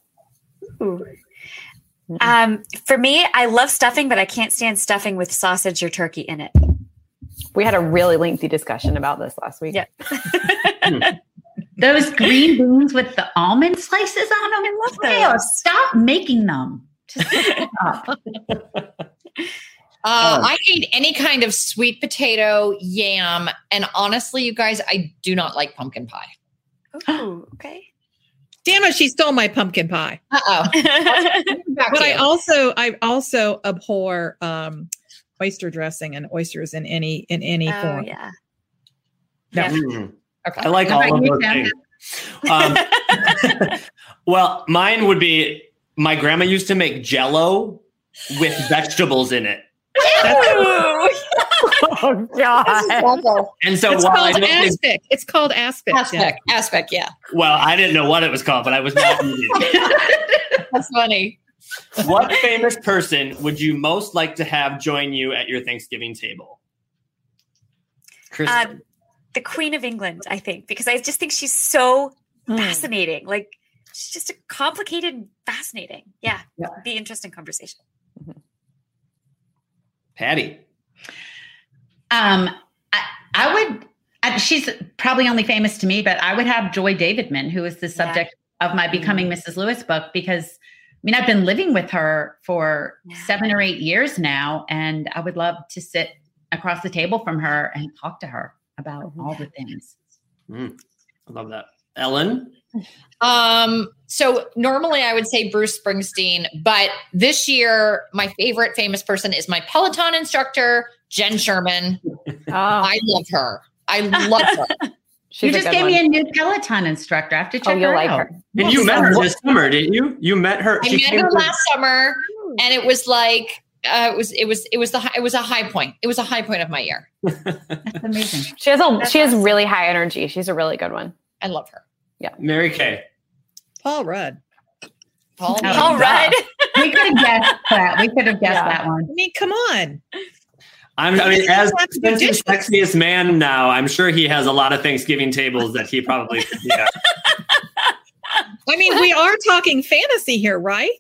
C: Um, for me, I love stuffing, but I can't stand stuffing with sausage or turkey in it.
E: We had a really lengthy discussion about this last week.
C: Yeah.
D: Those green beans with the almond slices on them. I love
C: those.
D: Stop making them. Stop.
G: Uh, I hate any kind of sweet potato, yam, and honestly, you guys, I do not like pumpkin pie.
C: Ooh, okay.
B: Damn it, she stole my pumpkin pie.
G: Uh oh.
B: But I also I also abhor um oyster dressing and oysters in any in any
C: oh,
B: form.
C: yeah.
B: No.
C: Yeah.
F: Mm.
G: Okay.
F: I like
D: How
F: all of
D: you,
F: those things. Um, well, mine would be my grandma used to make jello with vegetables in it.
E: Oh God.
F: And so
B: It's
F: while I
B: called
F: don't think.
B: It's called aspic. Jen.
G: Aspect. Aspect. Yeah.
F: well, I didn't know what it was called, but I was not it.
G: That's funny.
F: What famous person would you most like to have join you at your Thanksgiving table? Chris,
C: Um, the Queen of England, I think, because I just think she's so fascinating. Like she's just a complicated, and fascinating. Yeah,
D: Yeah.
C: be interesting conversation.
F: Patti.
D: Um, I, I would. I, she's probably only famous to me, but I would have Joy Davidman, who is the subject of my Becoming Mrs. Lewis book, because I mean I've been living with her for
C: Yeah.
D: seven or eight years now, and I would love to sit across the table from her and talk to her about all the things.
F: Mm, I love that. Elin.
G: Um, so normally I would say Bruce Springsteen, but this year my favorite famous person is my Peloton instructor, Jenn Sherman.
E: Oh,
G: I love her. I love her.
E: she's
D: you just gave
E: one.
D: me a new Peloton instructor. I have to check
E: Oh, you'll
D: her
E: like
D: out.
E: her.
F: And you met her this summer, didn't you? You met her.
G: I
F: she
G: met
F: came
G: her
F: to-
G: last summer, and it was like uh, it was it was it was the it was a high point. It was a high point of my year.
D: That's amazing.
E: She has a
C: That's
E: she has really high energy. She's a really good one.
G: I love her.
F: Yeah, Mary Kay.
B: Paul Rudd.
G: Paul.
D: Oh,
C: All right.
D: We could have guessed that. We could have guessed
E: Yeah.
D: that one.
B: I mean, come on.
F: I'm, I mean, as
B: have to
F: Spencer's sexiest man now, I'm sure he has a lot of Thanksgiving tables that he probably could be at.
B: I mean, we are talking fantasy here, right?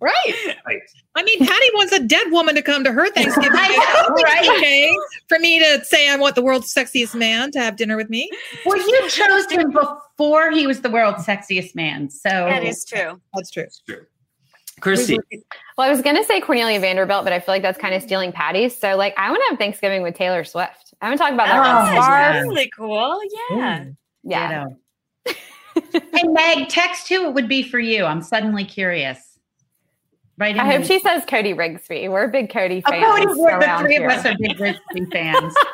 G: Right.
F: Right.
B: I mean, Patti wants a dead woman to come to her Thanksgiving.
D: I know, right?
B: Okay, for me to say I want the world's sexiest man to have dinner with me.
D: Well, you chose him before he was the world's sexiest man. So
C: that is true.
B: That's true.
F: It's true. Kristy.
E: Well, I was gonna say Cornelia Vanderbilt, but I feel like that's kind of mm. stealing Patti's. So, like, I want to have Thanksgiving with Taylor Swift. I want to talk about that.
D: Oh,
E: on Spark.
D: yeah.
C: Really cool. Yeah.
E: Yeah.
D: Ditto. hey, Meg, text who it would be for you. I'm suddenly curious. Right.
E: I hope she says Cody Rigsby. We're big Cody
D: Oh,
E: fans.
D: Cody, we're- the three
E: here.
D: of us are big Rigsby fans.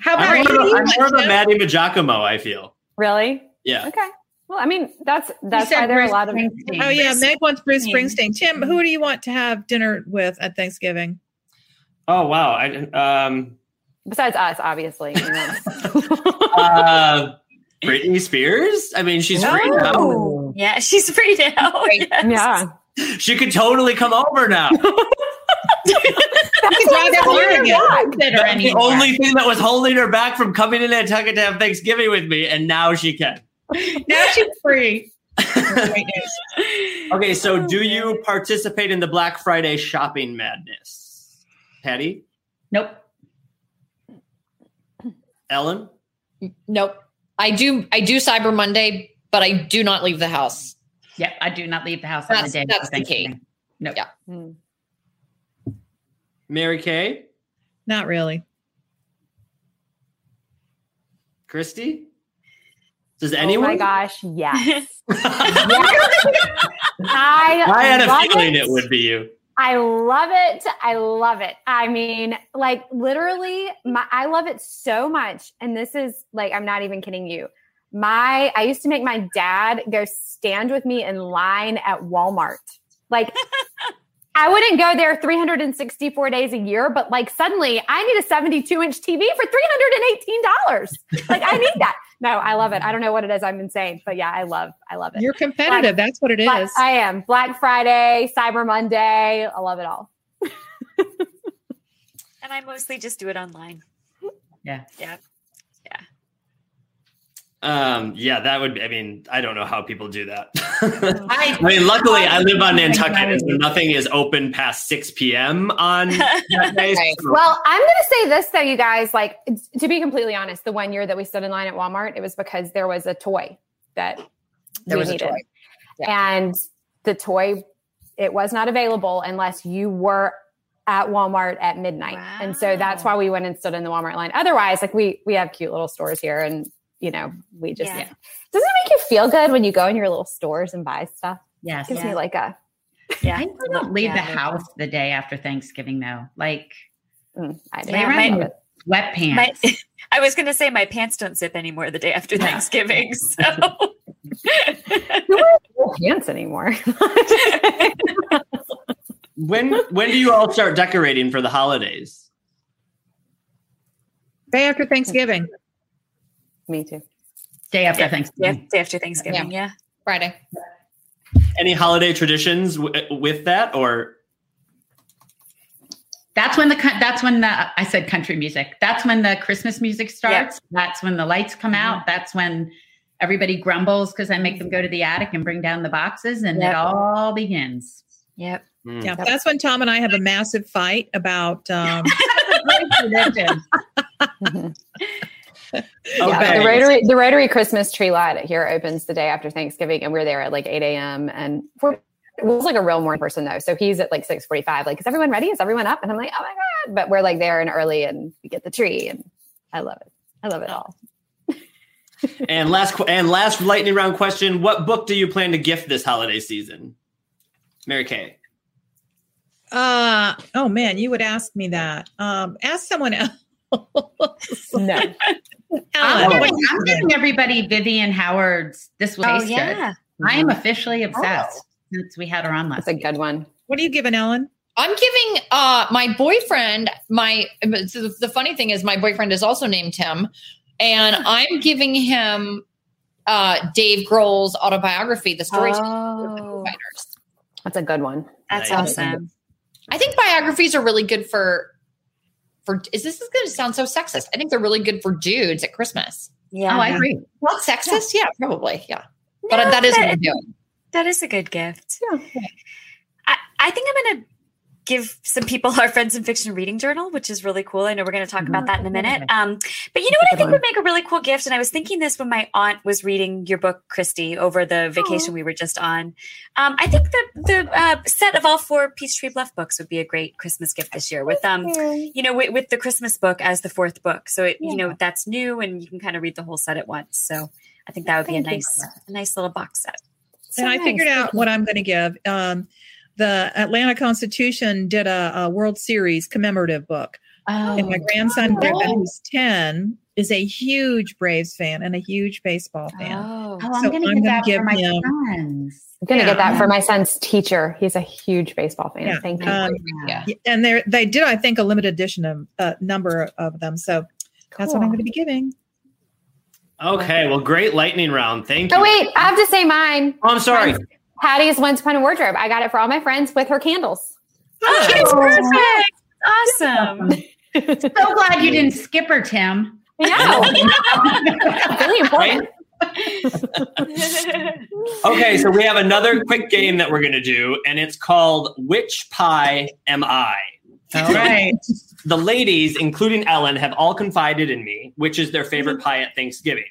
D: How
F: I'm
D: about
F: more, of a. I'm more of a Matty Maggiacomo, I feel.
E: Really?
F: Yeah.
E: Okay. Well, I mean, that's that's why there are a lot of.
D: Springsteen.
B: Oh yeah, Meg wants Bruce
C: Springsteen.
B: Springsteen. Tim, who do you want to have dinner with at Thanksgiving?
F: Oh, wow. I, um,
E: Besides us, obviously.
F: uh, Britney Spears? I mean, she's free now.
C: Yeah, she's free now. Yes.
E: yeah.
F: She could totally come over now.
B: You can drive to Oregon.
D: Consider
F: That's the only thing that was holding her back from coming to Nantucket to have Thanksgiving with me, and now she can.
B: Now she's free.
F: Okay, so do you participate in the Black Friday shopping madness? Patti?
D: Nope.
F: Ellen?
G: Nope. I do. I do Cyber Monday, but I do not leave the house.
D: Yep. I do not leave the house on the day.
G: that's the key.
D: Thanksgiving. Nope.
G: Yeah.
E: Hmm.
F: Mary Kay?
B: Not really.
F: Kristy? Does
E: oh
F: anyone? Oh anyone?
E: my gosh, yes.
F: I
E: I
F: had a
E: love
F: feeling it would be you.
E: I love it. I love it. I mean, like literally, my, I love it so much. And this is like, I'm not even kidding you. My, I used to make my dad go stand with me in line at Walmart. Like, I wouldn't go there 364 days a year, but like suddenly I need a 72 inch TV for $318. Like, I need that. No, I love it. I don't know what it is. I'm insane, but yeah, I love, I love it.
B: You're competitive. That's what it is.
E: Black- I am. Black Friday, Cyber Monday. I love it all.
C: And I mostly just do it online.
D: Yeah.
C: Yeah.
F: Um, yeah, that would be, I mean, I don't know how people do that.
D: I,
F: I mean, luckily I live on Nantucket, and so nothing is open past 6 p.m. on that day.
G: Right.
E: Well, I'm going to say this though, you guys. Like, to be completely honest, the one year that we stood in line at Walmart, it was because there was a toy that
G: There
E: we
G: was a
E: needed,
G: toy. Yeah.
E: and the toy it was not available unless you were at Walmart at midnight, and so that's why we went and stood in the Walmart line. Otherwise, like we we have cute little stores here, and you know, we just,
C: Yeah.
E: doesn't it make you feel good when you go in your little stores and buy stuff?
D: Yes.
E: Gives
C: Yeah.
E: me like a,
C: Yeah.
D: I don't leave the
C: Yeah.
D: house the day after Thanksgiving though. Like
E: mm, I do.
C: Yeah, my-
D: sweatpants.
C: My, I was going to say my pants don't zip anymore the day after
D: Yeah.
C: Thanksgiving. So
E: Who wears no pants anymore?
F: When when do you all start decorating for the holidays?
B: Day after Thanksgiving.
E: Me too.
D: day after
C: yeah,
D: Thanksgiving.
C: day after Thanksgiving. Yeah.
G: Friday.
F: Any holiday traditions w- with that, or
D: That's when the that's when the I said country music. That's when the Christmas music starts. That's when the lights come out. That's when everybody grumbles because I make them go to the attic and bring down the boxes, and
E: Yep.
D: it all begins.
C: Yep.
F: Hmm.
B: Yeah, that's when Tom and I have a massive fight about. Um,
D: Great tradition.
E: Yeah, the Rotary the Rotary Christmas tree lot here opens the day after Thanksgiving, and we're there at like eight a.m. And we're was like a real morning person though, so he's at like six forty five. Like, is everyone ready? Is everyone up? And I'm like, oh my god! But we're like there and early, and we get the tree, and I love it. I love it all.
F: and last and last lightning round question: What book do you plan to gift this holiday season? Mary Kay.
B: uh, oh man, you would ask me that. Um, ask someone else.
E: No,
D: I'm,
B: Alan, what
D: giving, I'm
B: think?
D: giving everybody Vivian Howard's "This Will
C: Oh
D: Taste
C: yeah.
D: Good." I am officially obsessed since we had her on last.
E: that's a good one.
B: What are you giving, Elin?
G: I'm giving uh my boyfriend my so the funny thing is my boyfriend is also named Tim and I'm giving him uh Dave Grohl's autobiography The Stories of the Foo
C: Oh,
E: That's a good one.
C: that's
F: Nice.
C: awesome.
G: I think biographies are really good for for is this is going to sound so sexist. I think they're really good for dudes at Christmas.
C: Yeah.
D: Oh, I agree.
G: Not sexist? Yeah, probably. Yeah. But
C: No,
G: that is what I'm doing.
C: That is a good gift.
E: Yeah.
C: I, I think I'm going to give some people our Friends in Fiction reading journal, which is really cool. I know we're going to talk about that in a minute. Um, but you know what I think
E: one.
C: would make a really cool gift? And I was thinking this when my aunt was reading your book, Kristy, over the vacation we were just on. Um, I think the the uh, set of all four Peachtree Bluff books would be a great Christmas gift this year. With um, you know, with, with the Christmas book as the fourth book, so it you know that's new and you can kind of read the whole set at once. So I think that would be a
E: Thank you.
C: nice a nice little box set.
B: and I figured out what I'm going to give. Um, the Atlanta Constitution did a, a World Series commemorative book,
D: Oh,
B: and my grandson,
G: Oh.
B: who's ten, is a huge Braves fan and a huge baseball fan.
C: Oh,
D: oh, I'm going to
B: I'm
D: give that for my
B: him-
D: sons.
E: I'm gonna
B: Yeah.
E: get that for my son's teacher. He's a huge baseball fan.
B: Yeah.
E: Thank you.
B: Um,
G: Yeah.
B: Yeah, and they they did, I think, a limited edition of a number of them. So that's what I'm going to be giving.
F: Okay, well, great lightning round. Thank you.
E: Oh wait, I have to say mine.
F: Oh, I'm sorry.
E: Mine's Patti's Once Upon a Wardrobe. I got it for all my friends with her candles.
C: oh, that's oh. perfect. Awesome.
D: So glad you didn't skip her, Tim.
E: Yeah, really important.
F: Okay, so we have another quick game that we're going to do, and it's called Which Pie Am I?
B: All right.
F: The ladies, including Elin, have all confided in me, which is their favorite mm-hmm. pie at Thanksgiving.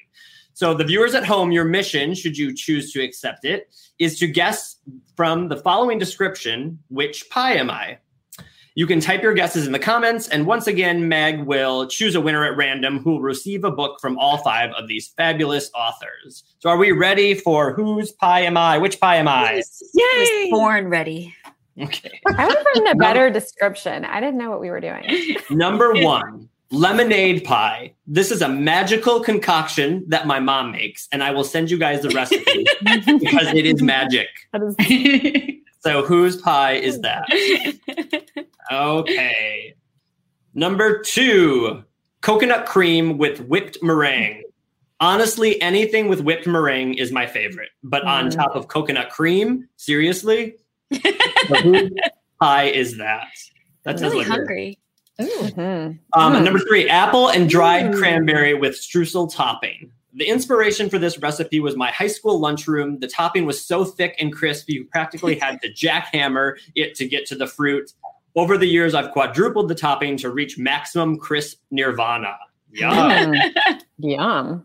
F: So, the viewers at home, your mission, should you choose to accept it, is to guess from the following description which pie am I? You can type your guesses in the comments, and once again, Meg will choose a winner at random who will receive a book from all five of these fabulous authors. So, are we ready for whose pie am I? Which pie am I?
C: I was born ready.
F: Okay.
E: I would have written a better description. I didn't know what we were doing.
F: Number one, lemonade pie. This is a magical concoction that my mom makes, and I will send you guys the recipe because it is magic.
E: That is
F: So, whose pie is that? Okay. Number two, coconut cream with whipped meringue. Honestly, anything with whipped meringue is my favorite, but on
E: Mm.
F: top of coconut cream, seriously? So whose pie is that? That's
C: I'm really
F: look good.
C: hungry.
E: Mhm.
F: Um,
E: Mm.
F: Number three, apple and dried
E: Mm.
F: cranberry with streusel topping. The inspiration for this recipe was my high school lunchroom. The topping was so thick and crisp, you practically had to jackhammer it to get to the fruit. Over the years, I've quadrupled the topping to reach maximum crisp nirvana. Yum.
E: Mm. Yum.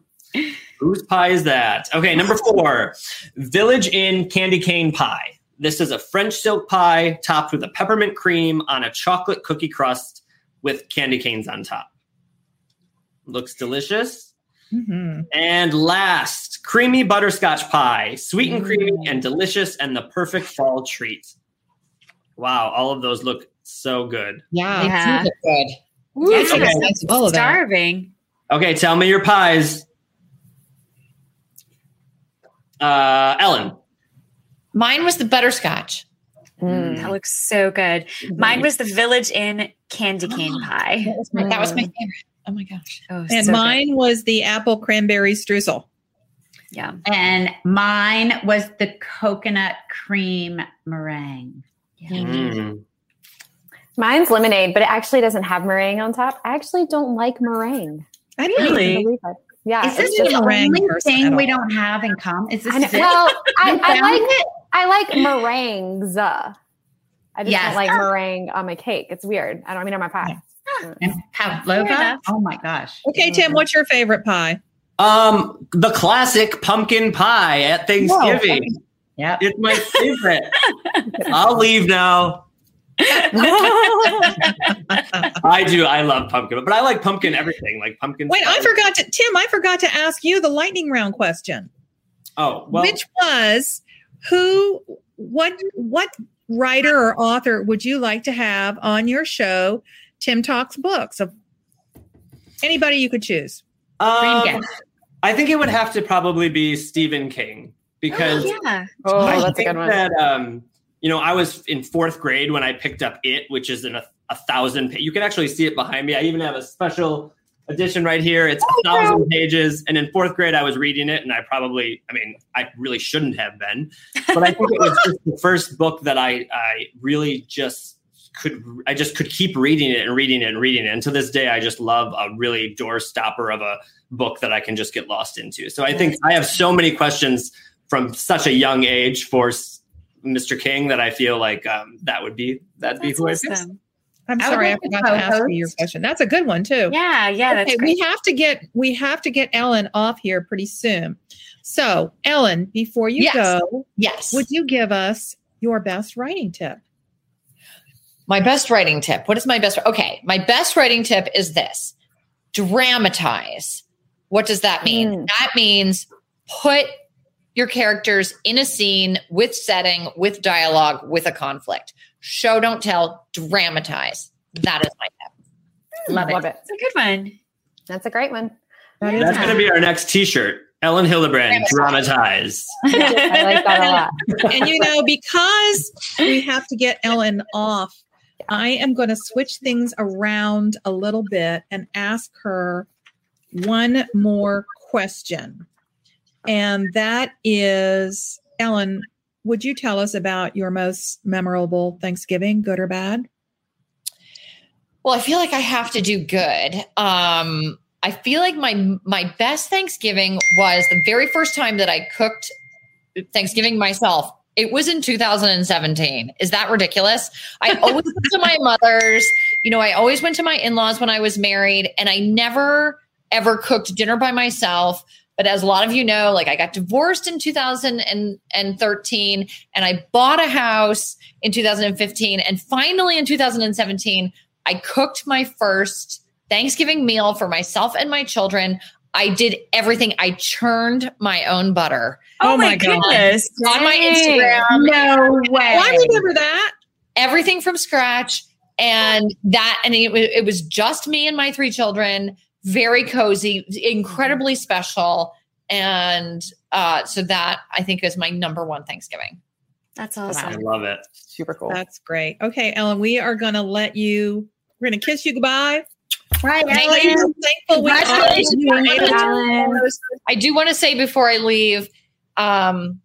F: Whose pie is that? Okay, number four, Village Inn candy cane pie. This is a French silk pie topped with a peppermint cream on a chocolate cookie crust with candy canes on top. Looks delicious.
B: Mhm.
F: And last, creamy butterscotch pie, sweet and creamy and delicious, and the perfect fall treat. Wow, all of those look so good.
B: Yeah.
C: Yeah.
G: Good.
C: Ooh,
B: Yes,
F: Okay.
B: yes, all
C: starving.
F: Okay, tell me your pies. Uh, Elin.
G: Mine was the butterscotch.
E: Mm.
C: That looks so good. Mine was the Village Inn candy cane pie.
G: That was my, that was my favorite. Oh my gosh.
C: Oh,
B: And
C: so good.
B: mine was the apple cranberry streusel.
C: yeah.
D: And mine was the coconut cream meringue.
F: Mm.
E: Mine's lemonade, but it actually doesn't have meringue on top. I actually don't like meringue.
B: I
C: Really?
E: believe it? Yeah.
D: Is this
E: it's
B: just
D: the
E: just-
D: only thing we don't have in common? Is this
E: I know-
D: it?
E: well, I, I like
D: it?
E: I like meringues. I just
D: Yes.
E: don't like meringue on my cake. It's weird. I don't I mean on my pie.
D: And
C: Fair
D: pavlova?
C: enough.
D: Oh my gosh.
B: Okay, Tim, what's your favorite pie?
F: Um, the classic pumpkin pie at Thanksgiving.
D: Yep.
F: It's my favorite. I'll leave now. I do. I love pumpkin, but I like pumpkin everything, like pumpkin.
B: Wait, I forgot to Tim, I forgot to ask you the lightning round question.
F: Oh, well,
B: which was who what what writer or author would you like to have on your show tim talks books of anybody you could choose
F: um. I think it would have to probably be Stephen King because
C: yeah.
E: Oh,
F: I
E: that's a
F: think
E: good one.
F: that um, you know I was in fourth grade when I picked up it, which is in a, a thousand. Pa- you can actually see it behind me. I even have a special edition right here. It's a thousand pages, and in fourth grade I was reading it, and I probably, I mean, I really shouldn't have been, but I think it was just the first book that I I really just could I just could keep reading it and reading it and reading it. And to this day, I just love a really door stopper of a book that I can just get lost into. So I think I have so many questions from such a young age for Mr. King that I feel like um, that would be that'd be
C: That's
F: who I
C: awesome.
B: I'm
D: I
B: sorry i forgot to ask you your question that's a good one too
C: Yeah, yeah, that's
B: okay
C: great.
B: we have to get we have to get Elin off here pretty soon so Elin before you
G: Yes.
B: go
G: Yes.
B: would you give us your best writing tip
G: My best writing tip. What is my best? Okay, my best writing tip is this: dramatize. What does that mean?
E: Mm.
G: That means put your characters in a scene with setting, with dialogue, with a conflict. Show, don't tell. Dramatize. That is my tip.
D: Hmm, love it.
E: Love it.
C: It's a good one.
E: That's a great one.
B: That is
F: That's going to be our next T-shirt. Elin Hilderbrand, dramatize.
E: I like that a lot.
B: and you know, because we have to get Elin off, I am going to switch things around a little bit and ask her one more question. And that is Elin, would you tell us about your most memorable Thanksgiving, good or bad?
G: Well, I feel like I have to do good. Um, I feel like my my best Thanksgiving was the very first time that I cooked Thanksgiving myself. It was in 2017. Is that ridiculous? I always went to my mother's. You know, I always went to my in-laws when I was married, and I never ever cooked dinner by myself. But as a lot of you know, like I got divorced in 2013 and I bought a house in 2015. And finally in 2017, I cooked my first Thanksgiving meal for myself and my children. I did everything. I churned my own butter
C: Oh,
B: Oh
C: my
B: my God.
C: goodness.
G: on my Instagram,
D: No way.
B: Oh, I remember that.
G: everything from scratch. And that, and it, it was just me and my three children, very cozy, incredibly special. And uh, so that I think is my number one Thanksgiving.
C: That's awesome.
F: I love it.
E: Super cool.
B: That's great. Okay, Elin, we are going to let you, we're going to kiss you goodbye.
D: Right,
B: Thank you.
D: Elin.
B: Thankful we
G: Congratulations.
B: you were able to
E: Elin.
G: I do want to say before I leave, um,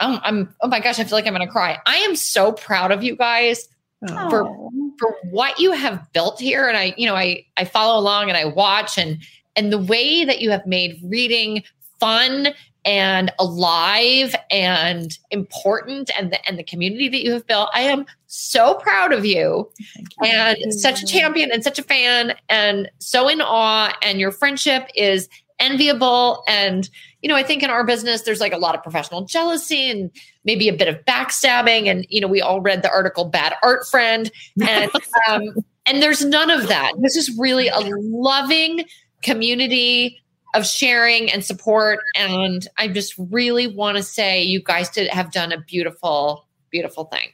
G: I'm, I'm, oh my gosh, I feel like I'm going to cry. I am so proud of you guys
B: Oh.
G: for for what you have built here and i you know i i follow along and i watch and and the way that you have made reading fun and alive and important and the and the community that you have built i am so proud of you
B: you.
G: and such a champion and such a fan and so in awe and your friendship is enviable and you know i think in our business there's like a lot of professional jealousy and maybe a bit of backstabbing and you know we all read the article bad art friend and um and there's none of that this is really a loving community of sharing and support. And I just really want to say you guys did have done a beautiful, beautiful thing.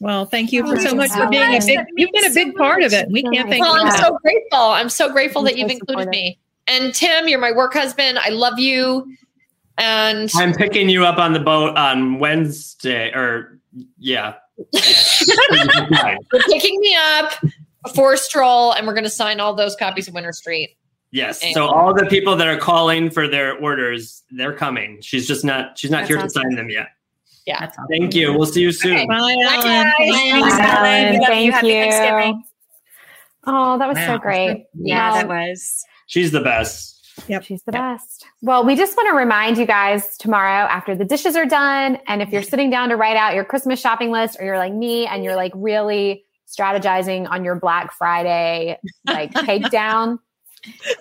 B: Well, thank you for so much for being a big. You've been a big part of it. We can't thank
G: Well,
B: you.
G: I'm
B: enough.
G: so grateful. I'm so grateful that you've included
E: supportive.
G: me. And Tim, you're my work husband. I love you. And
F: I'm picking you up on the boat on Wednesday, or yeah.
G: you're picking me up for a stroll, and we're going to sign all those copies of Winter Street.
F: yes. So all the people that are calling for their orders, they're coming. She's just not. She's not
C: That's
F: here
C: awesome.
F: to sign them yet.
G: Yeah.
D: That's all.
F: Thank you. We'll see you soon.
B: Bye,
G: Bye,
B: Elin.
G: guys.
C: Thanks,
E: Elin.
C: Elin. We love
E: Thank
C: you. Happy. Thanksgiving.
E: Oh, that was
D: Wow.
E: so great.
C: Yeah,
E: Well,
C: that was.
F: She's the best.
E: She's the best. Well, we just want to remind you guys tomorrow after the dishes are done, and if you're sitting down to write out your Christmas shopping list, or you're like me and you're like really strategizing on your Black Friday like takedown,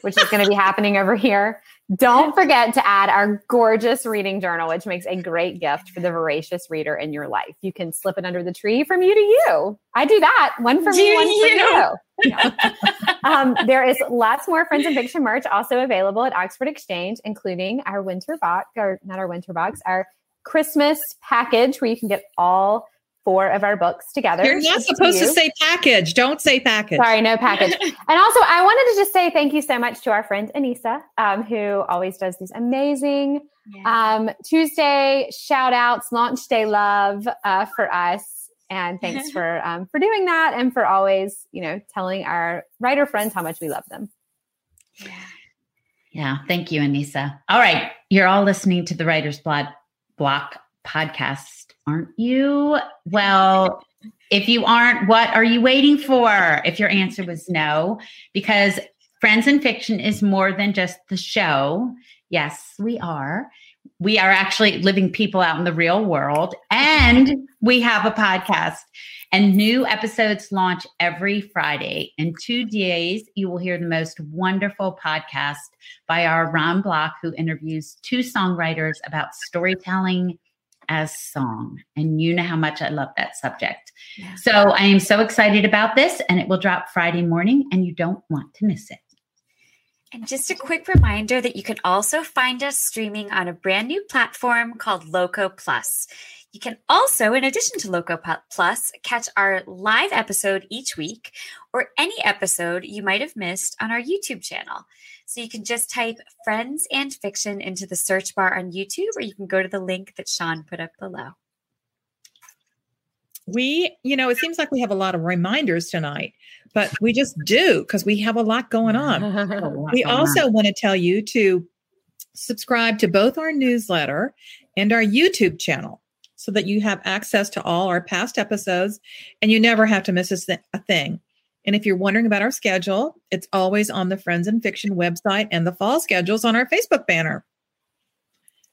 E: which is going to be happening over here, don't forget to add our gorgeous reading journal, which makes a great gift for the voracious reader in your life. You can slip it under the tree from you to you. I do that. One for me,
C: Do
E: one for
C: you?
E: you. Yeah. um, there is lots more Friends and Fiction merch also available at Oxford Exchange, including our winter box, or not our winter box, our Christmas package where you can get all four of our books together.
B: You're not supposed to
E: you.
B: say package. Don't say package.
E: Sorry, no package. and also, I wanted to just say thank you so much to our friend Anissa, um, who always does these amazing um, Tuesday shout outs, launch day love uh, for us. And thanks for um, for doing that and for always, you know, telling our writer friends how much we love them.
D: Yeah, thank you, Anissa. All right, you're all listening to the Writer's Blood Block podcast, aren't you? Well, if you aren't, what are you waiting for? If your answer was no, because Friends in Fiction is more than just the show. Yes, we are. We are actually living people out in the real world, and we have a podcast. And new episodes launch every Friday. In two days, you will hear the most wonderful podcast by our Ron Block, who interviews two songwriters about storytelling as song. And you know how much I love that subject.
C: Yeah.
D: So I am so excited about this, and it will drop Friday morning, and you don't want to miss it.
C: And just a quick reminder that you can also find us streaming on a brand new platform called Loco Plus. You can also, in addition to Loco Plus, catch our live episode each week or any episode you might have missed on our YouTube channel. So you can just type Friends and Fiction into the search bar on YouTube, or you can go to the link that Sean put up below.
B: We, you know, it seems like we have a lot of reminders tonight, but we just do because we have a lot going on. We also want to tell you to subscribe to both our newsletter and our YouTube channel so that you have access to all our past episodes and you never have to miss a, th- a thing. And if you're wondering about our schedule, it's always on the Friends and Fiction website and the fall schedules on our Facebook banner.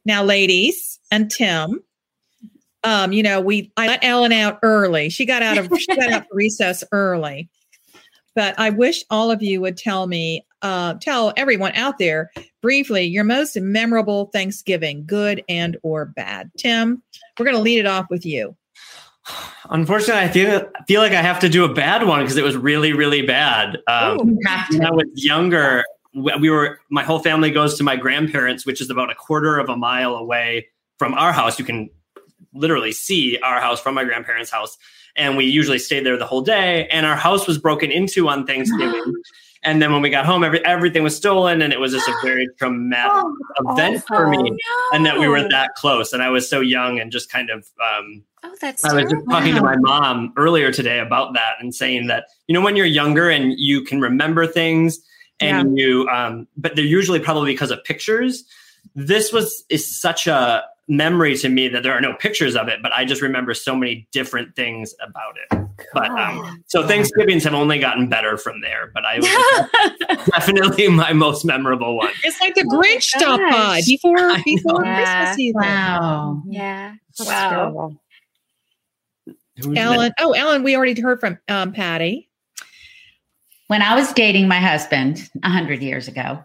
B: Now, ladies and Tim, um, you know, we I let Elin out early. She got out of she got out for recess early. But I wish all of you would tell me, uh, tell everyone out there briefly your most memorable Thanksgiving, good and or bad. Tim, we're going to lead it off with you.
F: Unfortunately, I feel feel like I have to do a bad one because it was really, really bad. Um, when I was younger, we were my whole family goes to my grandparents, which is about a quarter of a mile away from our house. You can literally see our house from my grandparents' house, and we usually stayed there the whole day. And our house was broken into on Thanksgiving. And then when we got home, every, everything was stolen, and it was just a very traumatic event for me. And that we were that close, and I was so young and just kind of um,
C: Oh, that's
F: I was just talking to my mom earlier today about that and saying that, you know, when you're younger and you can remember things and you, um, but they're usually probably because of pictures. This was, is such a memory to me that there are no pictures of it, but I just remember so many different things about it. But, um, so Thanksgivings have only gotten better from there, but I was definitely my most memorable one.
B: It's like the
C: Oh
B: Grinch stopped by before
F: I
B: before
E: know.
B: Christmas season.
D: Wow.
C: yeah.
E: That's
C: Wow.
E: terrible.
F: Who's
B: Elin, oh Elin, we already heard from um, Patti.
D: When I was dating my husband a hundred years ago,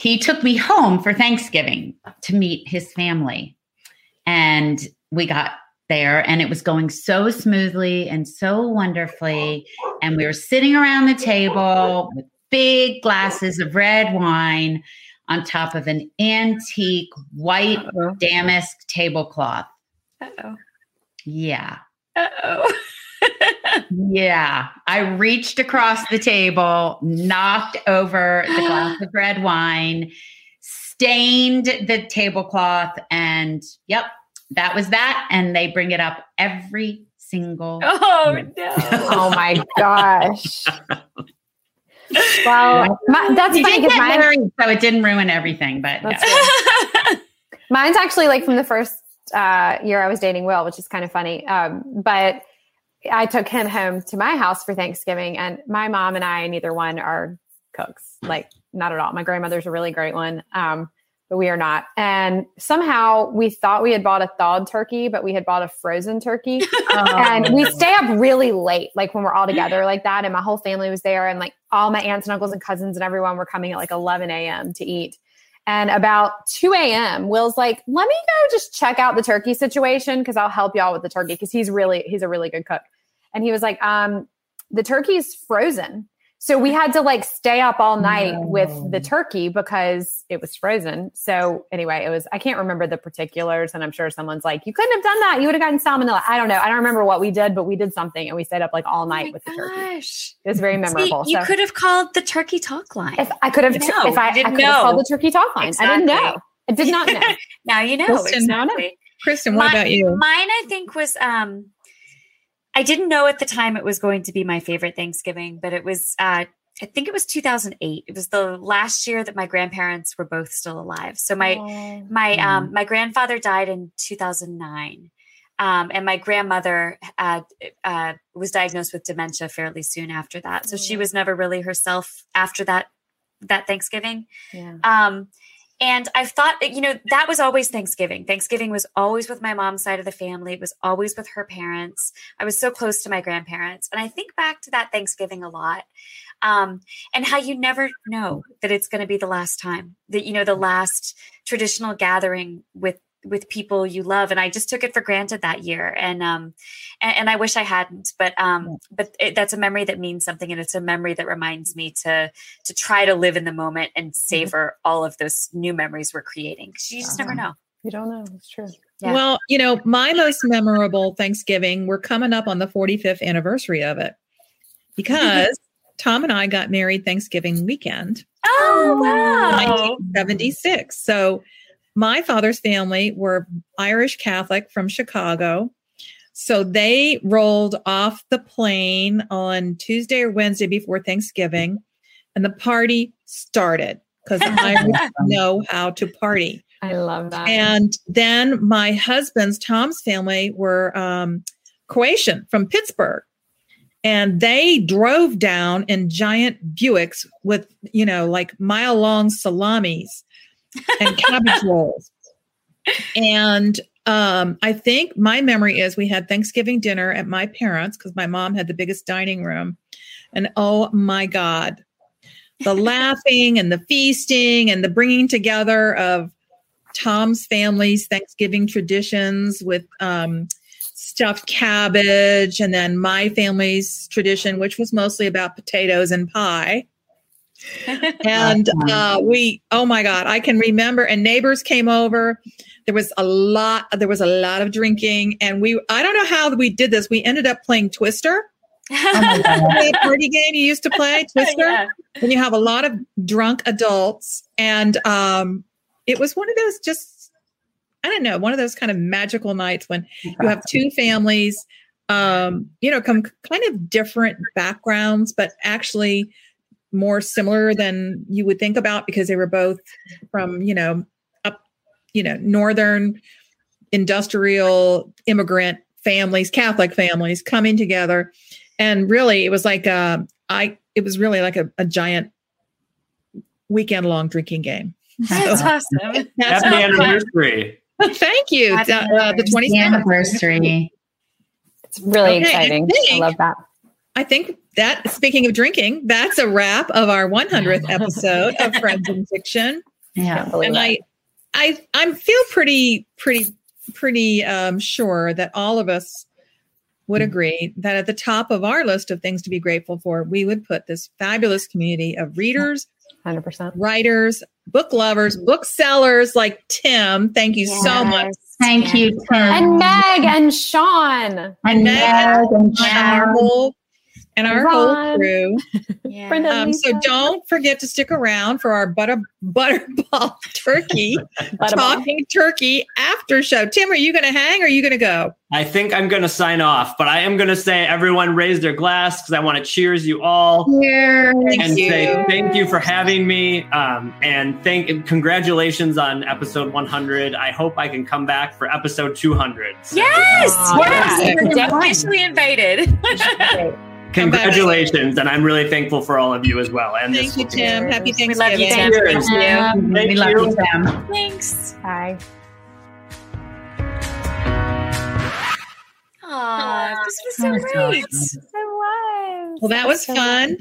D: he took me home for Thanksgiving to meet his family. And we got there and it was going so smoothly and so wonderfully. And we were sitting around the table with big glasses of red wine on top of an antique white
E: Uh-oh.
D: damask tablecloth.
C: Uh-oh.
D: Yeah.
C: Uh-oh.
D: Yeah. I reached across the table, knocked over the glass of red wine, stained the tablecloth, and yep, that was that. And they bring it up every single
C: oh
D: year.
C: no.
E: Oh my gosh. Well, my, that's
D: We
E: funny because mine,
D: married, so it didn't ruin everything, but
E: That's
D: yeah.
E: mine's actually like from the first uh, year I was dating Will, which is kind of funny. Um, but I took him home to my house for Thanksgiving, and my mom and I, neither one are cooks, like not at all. My grandmother's a really great one, um, but we are not. And somehow we thought we had bought a thawed turkey, but we had bought a frozen turkey. and we stay up really late, like when we're all together like that. And my whole family was there, and like all my aunts and uncles and cousins and everyone were coming at like 11 a.m. to eat. And about 2 a.m., Will's like, let me go just check out the turkey situation because I'll help y'all with the turkey because he's really, he's a really good cook. And he was like, um, the turkey's frozen. So we had to like stay up all night with the turkey because it was frozen. So anyway, it was, I can't remember the particulars. And I'm sure someone's like, you couldn't have done that. You would have gotten salmonella. I don't know. I don't remember what we did, but we did something and we stayed up like all
C: Oh
E: night
C: my
E: with the turkey. It was very
C: See,
E: memorable.
C: you
E: so
C: could have called the turkey talk line.
E: if I could have,
C: No,
E: if I, I
C: you didn't
E: could have called the turkey talk line. I didn't know.
C: Exactly.
E: I did not know.
C: now you know
B: Kristen,
E: now know.
C: exactly.
B: Kristen, what
C: Mi-
B: about you?
C: Mine, I think, was um, I didn't know at the time it was going to be my favorite Thanksgiving, but it was. Uh, I think it was 2008. It was the last year that my grandparents were both still alive. So my
E: Oh.
C: my
D: Mm.
C: um my grandfather died in 2009. Um, and my grandmother uh, uh, was diagnosed with dementia fairly soon after that. So she
E: Mm.
C: was never really herself after that that Thanksgiving.
E: Yeah.
C: Um, and I thought, you know, that was always Thanksgiving. Thanksgiving was always with my mom's side of the family. It was always with her parents. I was so close to my grandparents. And I think back to that Thanksgiving a lot. Um, and how you never know that it's going to be the last time that, you know, the last traditional gathering with with people you love and i just took it for granted that year and um and, and i wish i hadn't but um but it, that's a memory that means something and it's a memory that reminds me to to try to live in the moment and savor all of those new memories we're creating 'Cause you just never know
E: You don't know. It's true.
C: Yeah.
B: Well, you know, my most memorable Thanksgiving, we're coming up on the 45th anniversary of it because Tom and I got married Thanksgiving weekend,
C: oh wow
B: 1976. So my father's family were Irish Catholic from Chicago. So they rolled off the plane on Tuesday or Wednesday before Thanksgiving, and the party started because the Irish know how to party.
E: I love that.
B: And then my husband's Tom's family were um, Croatian from Pittsburgh. And they drove down in giant Buicks with, you know, like mile long salamis and cabbage rolls. And um, I think my memory is we had Thanksgiving dinner at my parents' because my mom had the biggest dining room. And oh my God, the laughing and the feasting and the bringing together of Tom's family's Thanksgiving traditions with um, stuffed cabbage, and then my family's tradition, which was mostly about potatoes and pie. And uh, we, oh my God, I can remember. And neighbors came over. There was a lot. There was a lot of drinking, and we. I don't know how we did this. We ended up playing Twister. that party game you used to play, Twister
C: Yeah.
B: when you have a lot of drunk adults and um it was one of those just i don't know one of those kind of magical nights when you have two families um you know come kind of different backgrounds but actually more similar than you would think about because they were both from you know up you know northern industrial immigrant families catholic families coming together and really it was like uh, i it was really like a, a giant weekend long drinking game
C: that's
B: So
C: awesome
B: that's
F: Happy
B: my-
F: anniversary.
B: thank you
C: Happy
B: uh, uh, the
D: It's
B: 27th
D: the anniversary.
E: it's really
B: Okay,
E: exciting. I,
B: think-
E: love that.
B: i think that speaking of drinking that's a wrap of our 100th episode of Friends and Fiction
D: Yeah.
E: Can't
B: and
E: it.
B: i i i feel pretty pretty pretty um sure that all of us would agree that at the top of our list of things to be grateful for we would put this fabulous community of readers
E: 100%.
B: writers, book lovers, booksellers like Tim. Thank you so much.
D: Thank you, Tim.
E: And Meg and Sean.
D: and
B: Meg
D: Meg and
B: And our
D: Sharon.
B: whole and our whole crew.
C: Yeah.
B: Um, so don't forget to stick around for our butter butterball turkey
E: Butterball.
B: talking turkey after show. Tim, are you going to hang or are you going to go?
F: I think I'm going to sign off, but I am going to say everyone raise their glass because I want to cheers you all
D: Cheers.
B: Thank
F: and
B: you.
F: say thank you for having me. Um, and thank congratulations on episode 100. I hope I can come back for episode 200. So
C: Yes,
E: Aw,
C: yes,
D: yeah.
C: you're officially invited.
F: Congratulations, and I'm really thankful for all of you as well. And
B: Thank
F: this
B: you,
F: will be-
B: Tim. Happy
C: We love you,
B: Thanksgiving.
C: Tim. Thank you.
F: Thank
D: we love
F: you.
D: you, Tim.
C: Thanks.
E: Bye.
C: Aw, this was so oh
D: That was so
C: great.
E: It was.
B: Well, that was
E: So
B: fun.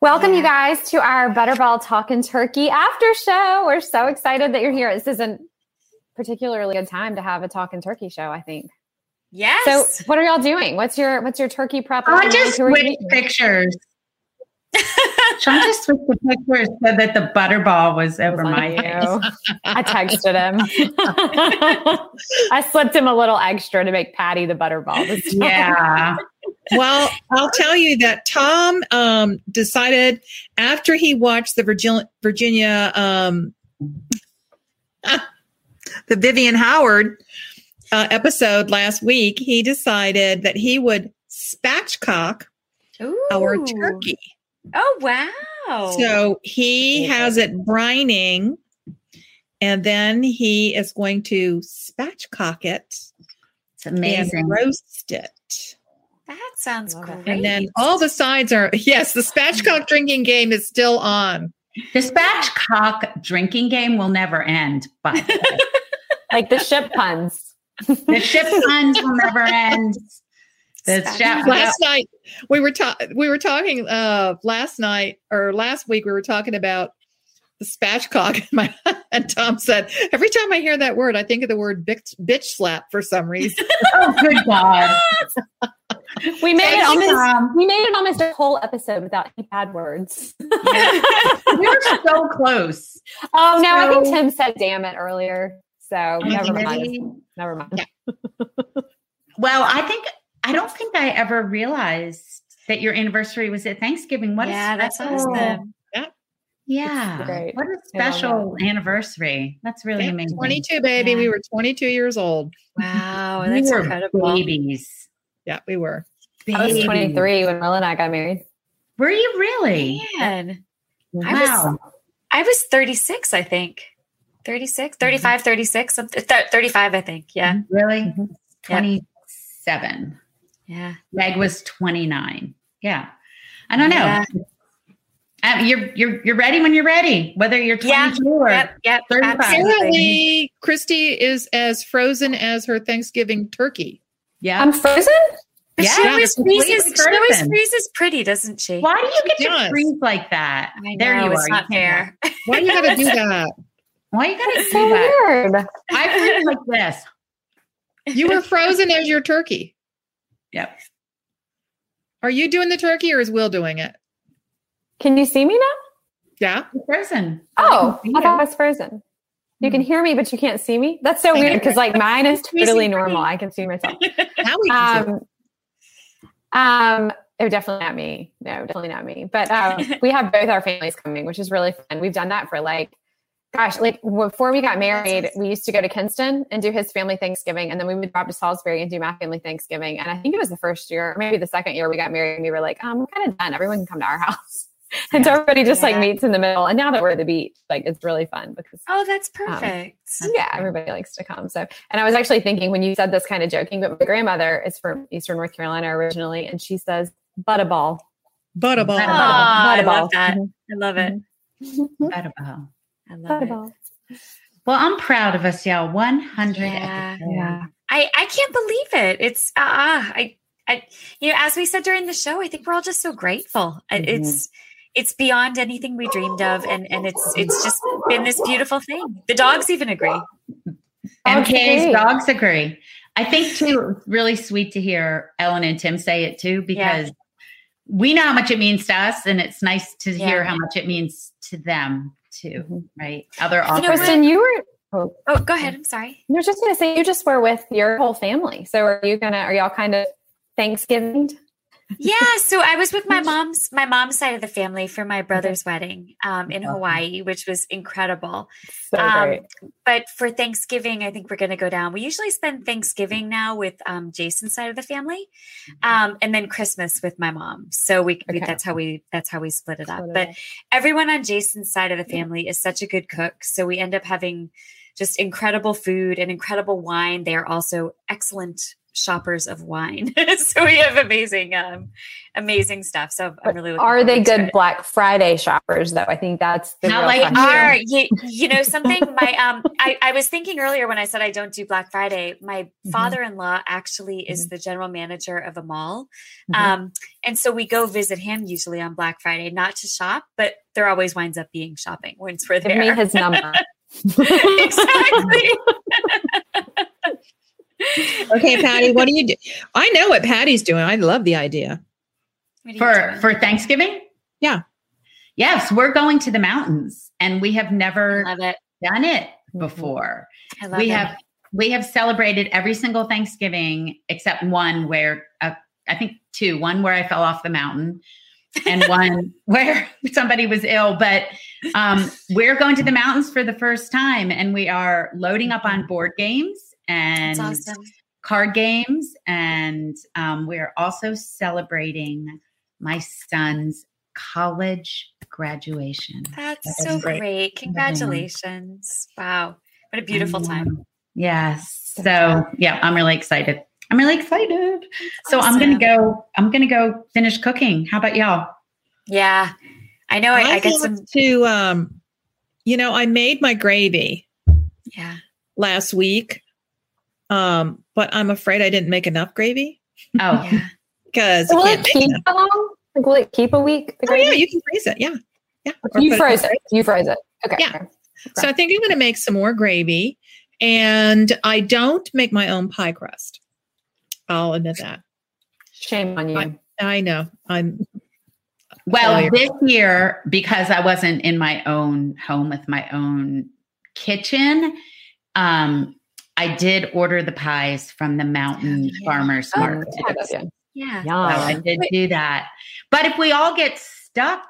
E: Welcome, you guys, to our Butterball Talking Turkey after show. We're so excited that you're here. This isn't particularly a time to have a talking turkey show, I think.
C: Yes.
E: So, what are y'all doing? What's your what's your turkey prep?
D: Sean
E: looking
D: just
E: like? Who are you
D: switched pictures. Sean just switched the pictures so that the butterball was over
E: on
D: my
E: you.
D: face.
E: I texted him. I slipped him a little extra to make Patti the butterball. this.
D: Yeah.
B: Well, I'll tell you that Tom um, decided after he watched the Virginia, Virginia um, the Vivian Howard uh, episode last week, he decided that he would spatchcock
C: Ooh.
B: our turkey.
C: Oh wow.
B: So he has it brining, and then he is going to spatchcock it
D: It's amazing.
B: and roast it.
C: that sounds great.
B: And then all the sides are yes, the spatchcock drinking game is still on.
D: The spatchcock drinking game will never end, but
E: like the ship puns.
D: The ship puns will never end. The
C: Spatch-
D: ship,
B: Last night we were talking we were talking uh last night or last week we were talking about the spatchcock and my and Tom said every time I hear that word I think of the word bitch, bitch slap for some reason.
D: oh, good God.
E: We made
D: Thank
E: it almost.
D: Tom.
E: We made it almost a whole episode without any bad words.
D: We were so close.
E: Oh no, I think Tim said "damn it" earlier. So never mind. Never mind.
D: Well, I think I don't think I ever realized that your anniversary was at Thanksgiving. What
C: yeah,
D: a
C: that's
D: special,
C: awesome.
D: Yeah,
E: Great.
D: what a
E: I love
D: special anniversary. That's really
B: Yeah,
D: amazing.
B: 22 baby,
C: Yeah.
B: we were 22 years old.
C: Wow,
D: We
C: that's
D: were
C: incredible.
D: babies.
B: Yeah, we were.
E: I was 23 when Will and I got married.
D: Were you really?
C: Man, I
D: Wow.
C: was I was 36, I think. 36, 35, 36, something, th- 35, I think. Yeah.
D: really?
E: Mhm.
D: Twenty-seven.
C: Yeah.
D: Meg was twenty-nine. Yeah, I don't know.
C: Yeah.
D: Uh, you're you're you're ready when you're ready, whether you're
C: Yeah.
D: 22 or
C: Yep. Yep.
D: 35.
C: Absolutely.
B: Apparently, Kristy is as frozen as her Thanksgiving turkey.
D: yeah.
E: I'm frozen.
C: But
D: Yeah,
C: she always freezes. She always freezes pretty, doesn't she?
D: Why do you get
B: does.
D: to freeze like that?
C: I
D: there you
C: it's
D: are.
C: not
D: You can't
C: fair.
B: Why do you gotta do that?
D: Why are you gotta do
E: So
D: that?
E: weird.
D: I freeze like this.
B: You were frozen as your turkey.
D: Yep.
B: Are you doing the turkey or is Will doing it?
E: Can you see me now?
B: Yeah.
D: You're frozen.
E: Oh,
D: can see
E: I thought
D: you.
E: I was frozen. You can hear me, but you can't see me. That's so weird because like mine is totally normal. I can see myself.
B: Now we can see.
E: Um, um, oh, definitely not me. No, definitely not me. But um, we have both our families coming, which is really fun. We've done that for like, gosh, like before we got married, we used to go to Kinston and do his family Thanksgiving, and then we would drop to Salisbury and do my family Thanksgiving. And I think it was the first year, or maybe the second year we got married, and we were like, um, we're kind of done. Everyone can come to our house. And so everybody just like meets in the middle. And now that we're at the beach, like it's really fun because
C: Oh, that's perfect.
E: yeah, everybody likes to come. So, and I was actually thinking when you said this kind of joking, but my grandmother is from Eastern North Carolina originally, and she says butterball.
B: Butterball.
D: Butterball.
C: Aw, I
E: Butterball.
C: love that.
E: Mhm.
C: I love it.
D: Incredible.
C: I love it.
E: Butterball.
D: Well, I'm proud of us, y'all. 100
C: Yeah.
D: episodes.
E: Yeah.
C: I, I can't believe it. It's ah, I, I, you know, as we said during the show, I think we're all just so grateful.
E: Mm-hmm.
C: It's, it's beyond anything we dreamed of, and and it's it's just been this beautiful thing. The dogs even agree.
E: Dogs
D: MK's
E: agree.
D: dogs agree. I think too, it's really sweet to hear Elin and Tim say it too, because we know how much it means to us, and it's nice to
C: Yeah.
D: hear how much it means to them too,
E: Mhm.
D: right? Other
C: You know
E: Kristen, you were. Oh,
C: Oh, go ahead. I'm sorry.
E: I was just going to say you just were with your whole family. So are you gonna? Are y'all kind of Thanksgiving?
C: Yeah so i was with my mom's my mom's side of the family for my brother's wedding um, in hawaii which was incredible.
E: So
C: um, but for thanksgiving i think we're going to go down. We usually spend thanksgiving now with um, jason's side of the family um, and then christmas with my mom. So we, we that's how we that's how we split it up.
E: It
C: but everyone on jason's side of the family is such a good cook so we end up having just incredible food and incredible wine. They are also excellent shoppers of wine so we have amazing um amazing stuff so i'm really
E: Are they good. Black Friday shoppers though? I think that's the
D: Not like
C: they
E: question.
C: are you, you know something my um I, I was thinking earlier when i said i don't do black friday my
E: Mm-hmm.
C: father-in-law actually is the general manager of a mall
E: Mhm.
C: um and so we go visit him usually on black friday not to shop but there always winds up being shopping once we're
E: Give me
C: there
E: his number.
C: exactly
B: Okay, Patti, what do you do? I know what Patti's doing. I love the idea.
C: What are you
D: for
C: doing?
D: for Thanksgiving.
B: Yeah.
D: Yes, we're going to the mountains, and we have never
C: love it
D: done it
E: Mhm.
D: before.
C: i love
D: we
C: it
D: have we have celebrated every single Thanksgiving except one where uh, I think two. One where I fell off the mountain, and one where somebody was ill. But um, we're going to the mountains for the first time, and we are loading up on board games and
C: awesome
D: card games, and um, we're also celebrating my son's college graduation.
C: that's
B: That's
C: so
B: great.
C: great congratulations wow what a beautiful time
D: Yes. So yeah, I'm really excited. I'm really excited. So I'm gonna go. I'm gonna go finish cooking. How about y'all?
C: yeah i know i, I get
B: want
C: some
B: to um you know, I made my gravy
C: yeah
B: last week. Um, but I'm afraid I didn't make enough gravy
D: Oh,
C: yeah
B: because
E: will it keep
B: enough.
E: long? Like, will it keep a week? The
B: Oh yeah, you can freeze it. Yeah. Yeah. Or
E: you
B: put
E: froze
B: in
E: it. You froze it. Okay.
B: Yeah.
E: okay.
B: So I think I'm going to make some more gravy, and I don't make my own pie crust. I'll admit that.
E: Shame on you.
B: I know. I'm
D: well,
B: Failure.
D: this year because I wasn't in my own home with my own kitchen, um, I did order the pies from the mountain
C: Yeah.
D: farmers
C: Oh,
D: market.
E: Yeah.
C: yeah
D: So I
E: Yum.
D: did do that. But if we all get stuck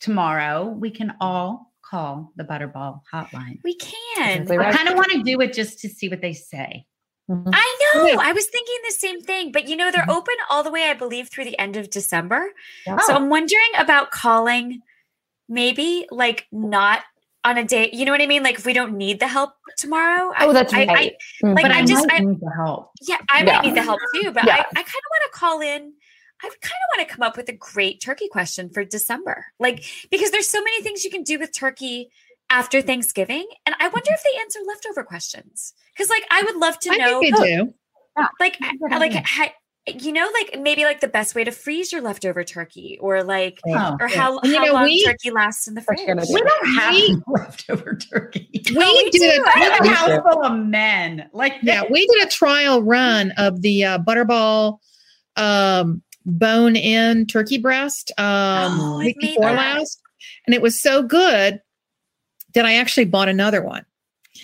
D: tomorrow, we can all call the Butterball hotline.
C: we can
E: Exactly
D: I kind of want to do it just to see what they say.
E: Mhm.
C: I know.
B: Yeah.
C: I was thinking the same thing, but you know, they're open all the way, I believe, through the end of December.
E: Yeah.
C: So I'm wondering about calling maybe like not on a day. You know what I mean? Like if we don't need the help tomorrow. I-
E: Oh, that's
C: I,
E: right.
C: I,
E: Mhm.
C: like,
D: But
C: I just- I-
D: need the help.
C: yeah, I
E: Yeah.
C: might need the help too, but
E: Yeah.
C: I, I kind of want to call in. I kind of want to come up with a great turkey question for December. Like, because there's so many things you can do with turkey after Thanksgiving. And I wonder if they answer leftover questions. Because, like, I would love to
B: I
C: know.
B: think they do.
C: like like ha, you know like maybe like the best way to freeze your leftover turkey or like
D: Oh,
C: or how,
B: And you
C: how
B: know,
C: long
B: we-
C: turkey lasts in the fridge
E: a good idea.
D: we don't have
B: We-
D: leftover turkey.
B: We
C: we
B: did
C: do.
B: a,
C: I
D: have a
E: We
D: house
E: do.
D: full of men. Like
B: yeah, we did a trial run of the uh, Butterball um, bone in turkey breast um,
C: Oh,
B: week before
C: that.
B: last, and it was so good that I actually bought another one.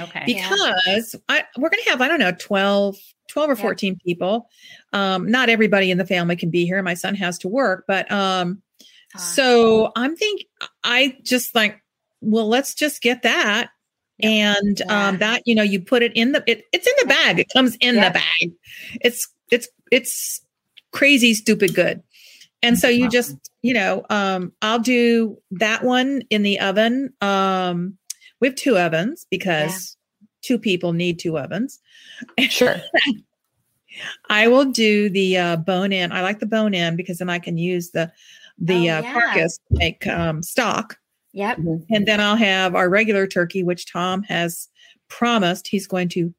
D: Okay.
C: Yeah.
B: because I, we're going to have, I don't know, 12, 12 or
C: Yeah.
B: 14 people. Um, not everybody in the family can be here. My son has to work, but um,
C: Ah.
B: so I'm think I just like, well, let's just get that. And
C: Yeah.
B: um, that, you know, you put it in the, it, it's in the bag. It comes in
E: Yeah.
B: the bag. It's, it's, it's crazy, stupid good. And so you just, you know, um, I'll do that one in the oven. Um, we have two ovens because two people need two ovens.
E: Sure.
B: I will do the uh, bone in. I like the bone in because then I can use the the
C: Oh,
B: uh,
C: yeah.
B: carcass to make um, stock,
C: yep
B: and then I'll have our regular turkey, which Tom has promised he's going to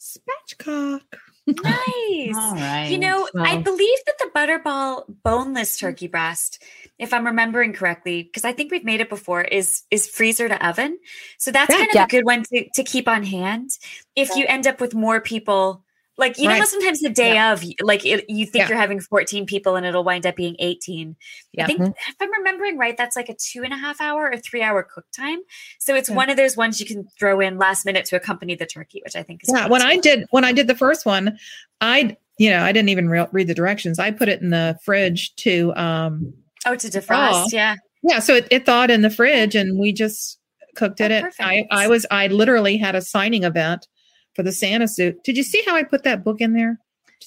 B: spatchcock.
C: nice
D: All right.
C: you know i believe that the butterball boneless turkey breast if i'm remembering correctly because i think we've made it before is is freezer to oven so that's
B: Yeah.
C: kind of
E: Yeah.
C: a good one to, to keep on hand if you end up with more people Like you know, sometimes the day
B: Yeah.
C: of, like it, you think
B: Yeah.
C: you're having 14 people and it'll wind up being 18.
B: Yeah.
C: I think if I'm remembering right, that's like a two and a half hour or three hour cook time. So it's one of those ones you can throw in last minute to accompany the turkey, which I think is
B: Yeah, when. I did when I did the first one, I you know I didn't even re- read the directions. I put it in the fridge to um
C: oh to defrost, yeah.
B: yeah, so it, it thawed in the fridge and we just cooked oh, it.
C: Oh,
B: At, I
C: perfect.
B: I was I literally had a signing event for the Santa suit. Did you see how I put that book in there?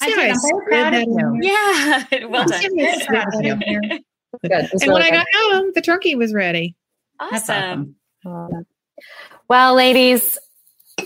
D: I
B: Did you see
D: did.
B: how
D: I'm very proud of you.
C: Yeah. well
B: Did
C: done.
B: how I slid that in there?
H: Good.
B: And when I got home, the turkey was ready.
C: Awesome.
D: awesome.
E: Well, ladies,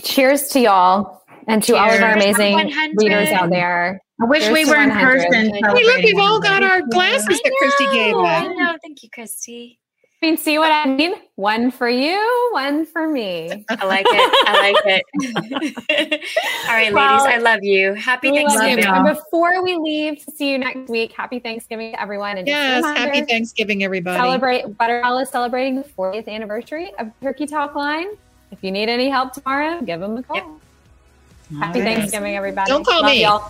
E: cheers to y'all and to all of our amazing
C: 100.
E: readers out there.
D: I wish
E: Here's
D: we were in person.
E: Hey,
B: Hey, look, we've all got our glasses that Kristy gave
C: I
B: us.
C: know. Thank you, Kristy.
E: I mean, see what I mean? One for you, one for me.
C: I like it. I like it. All right,
E: Well,
C: ladies, I love you. Happy Thanksgiving.
E: you. And before we leave to see you next week, happy Thanksgiving to everyone. And
B: Yes, happy Thanksgiving, everybody.
E: Celebrate Butterball is celebrating the 40th anniversary of Turkey Talk Line. If you need any help tomorrow, give them a call.
C: Yep.
E: Happy
D: All right.
E: Thanksgiving, everybody.
B: Don't call
E: Love
B: me.
E: y'all.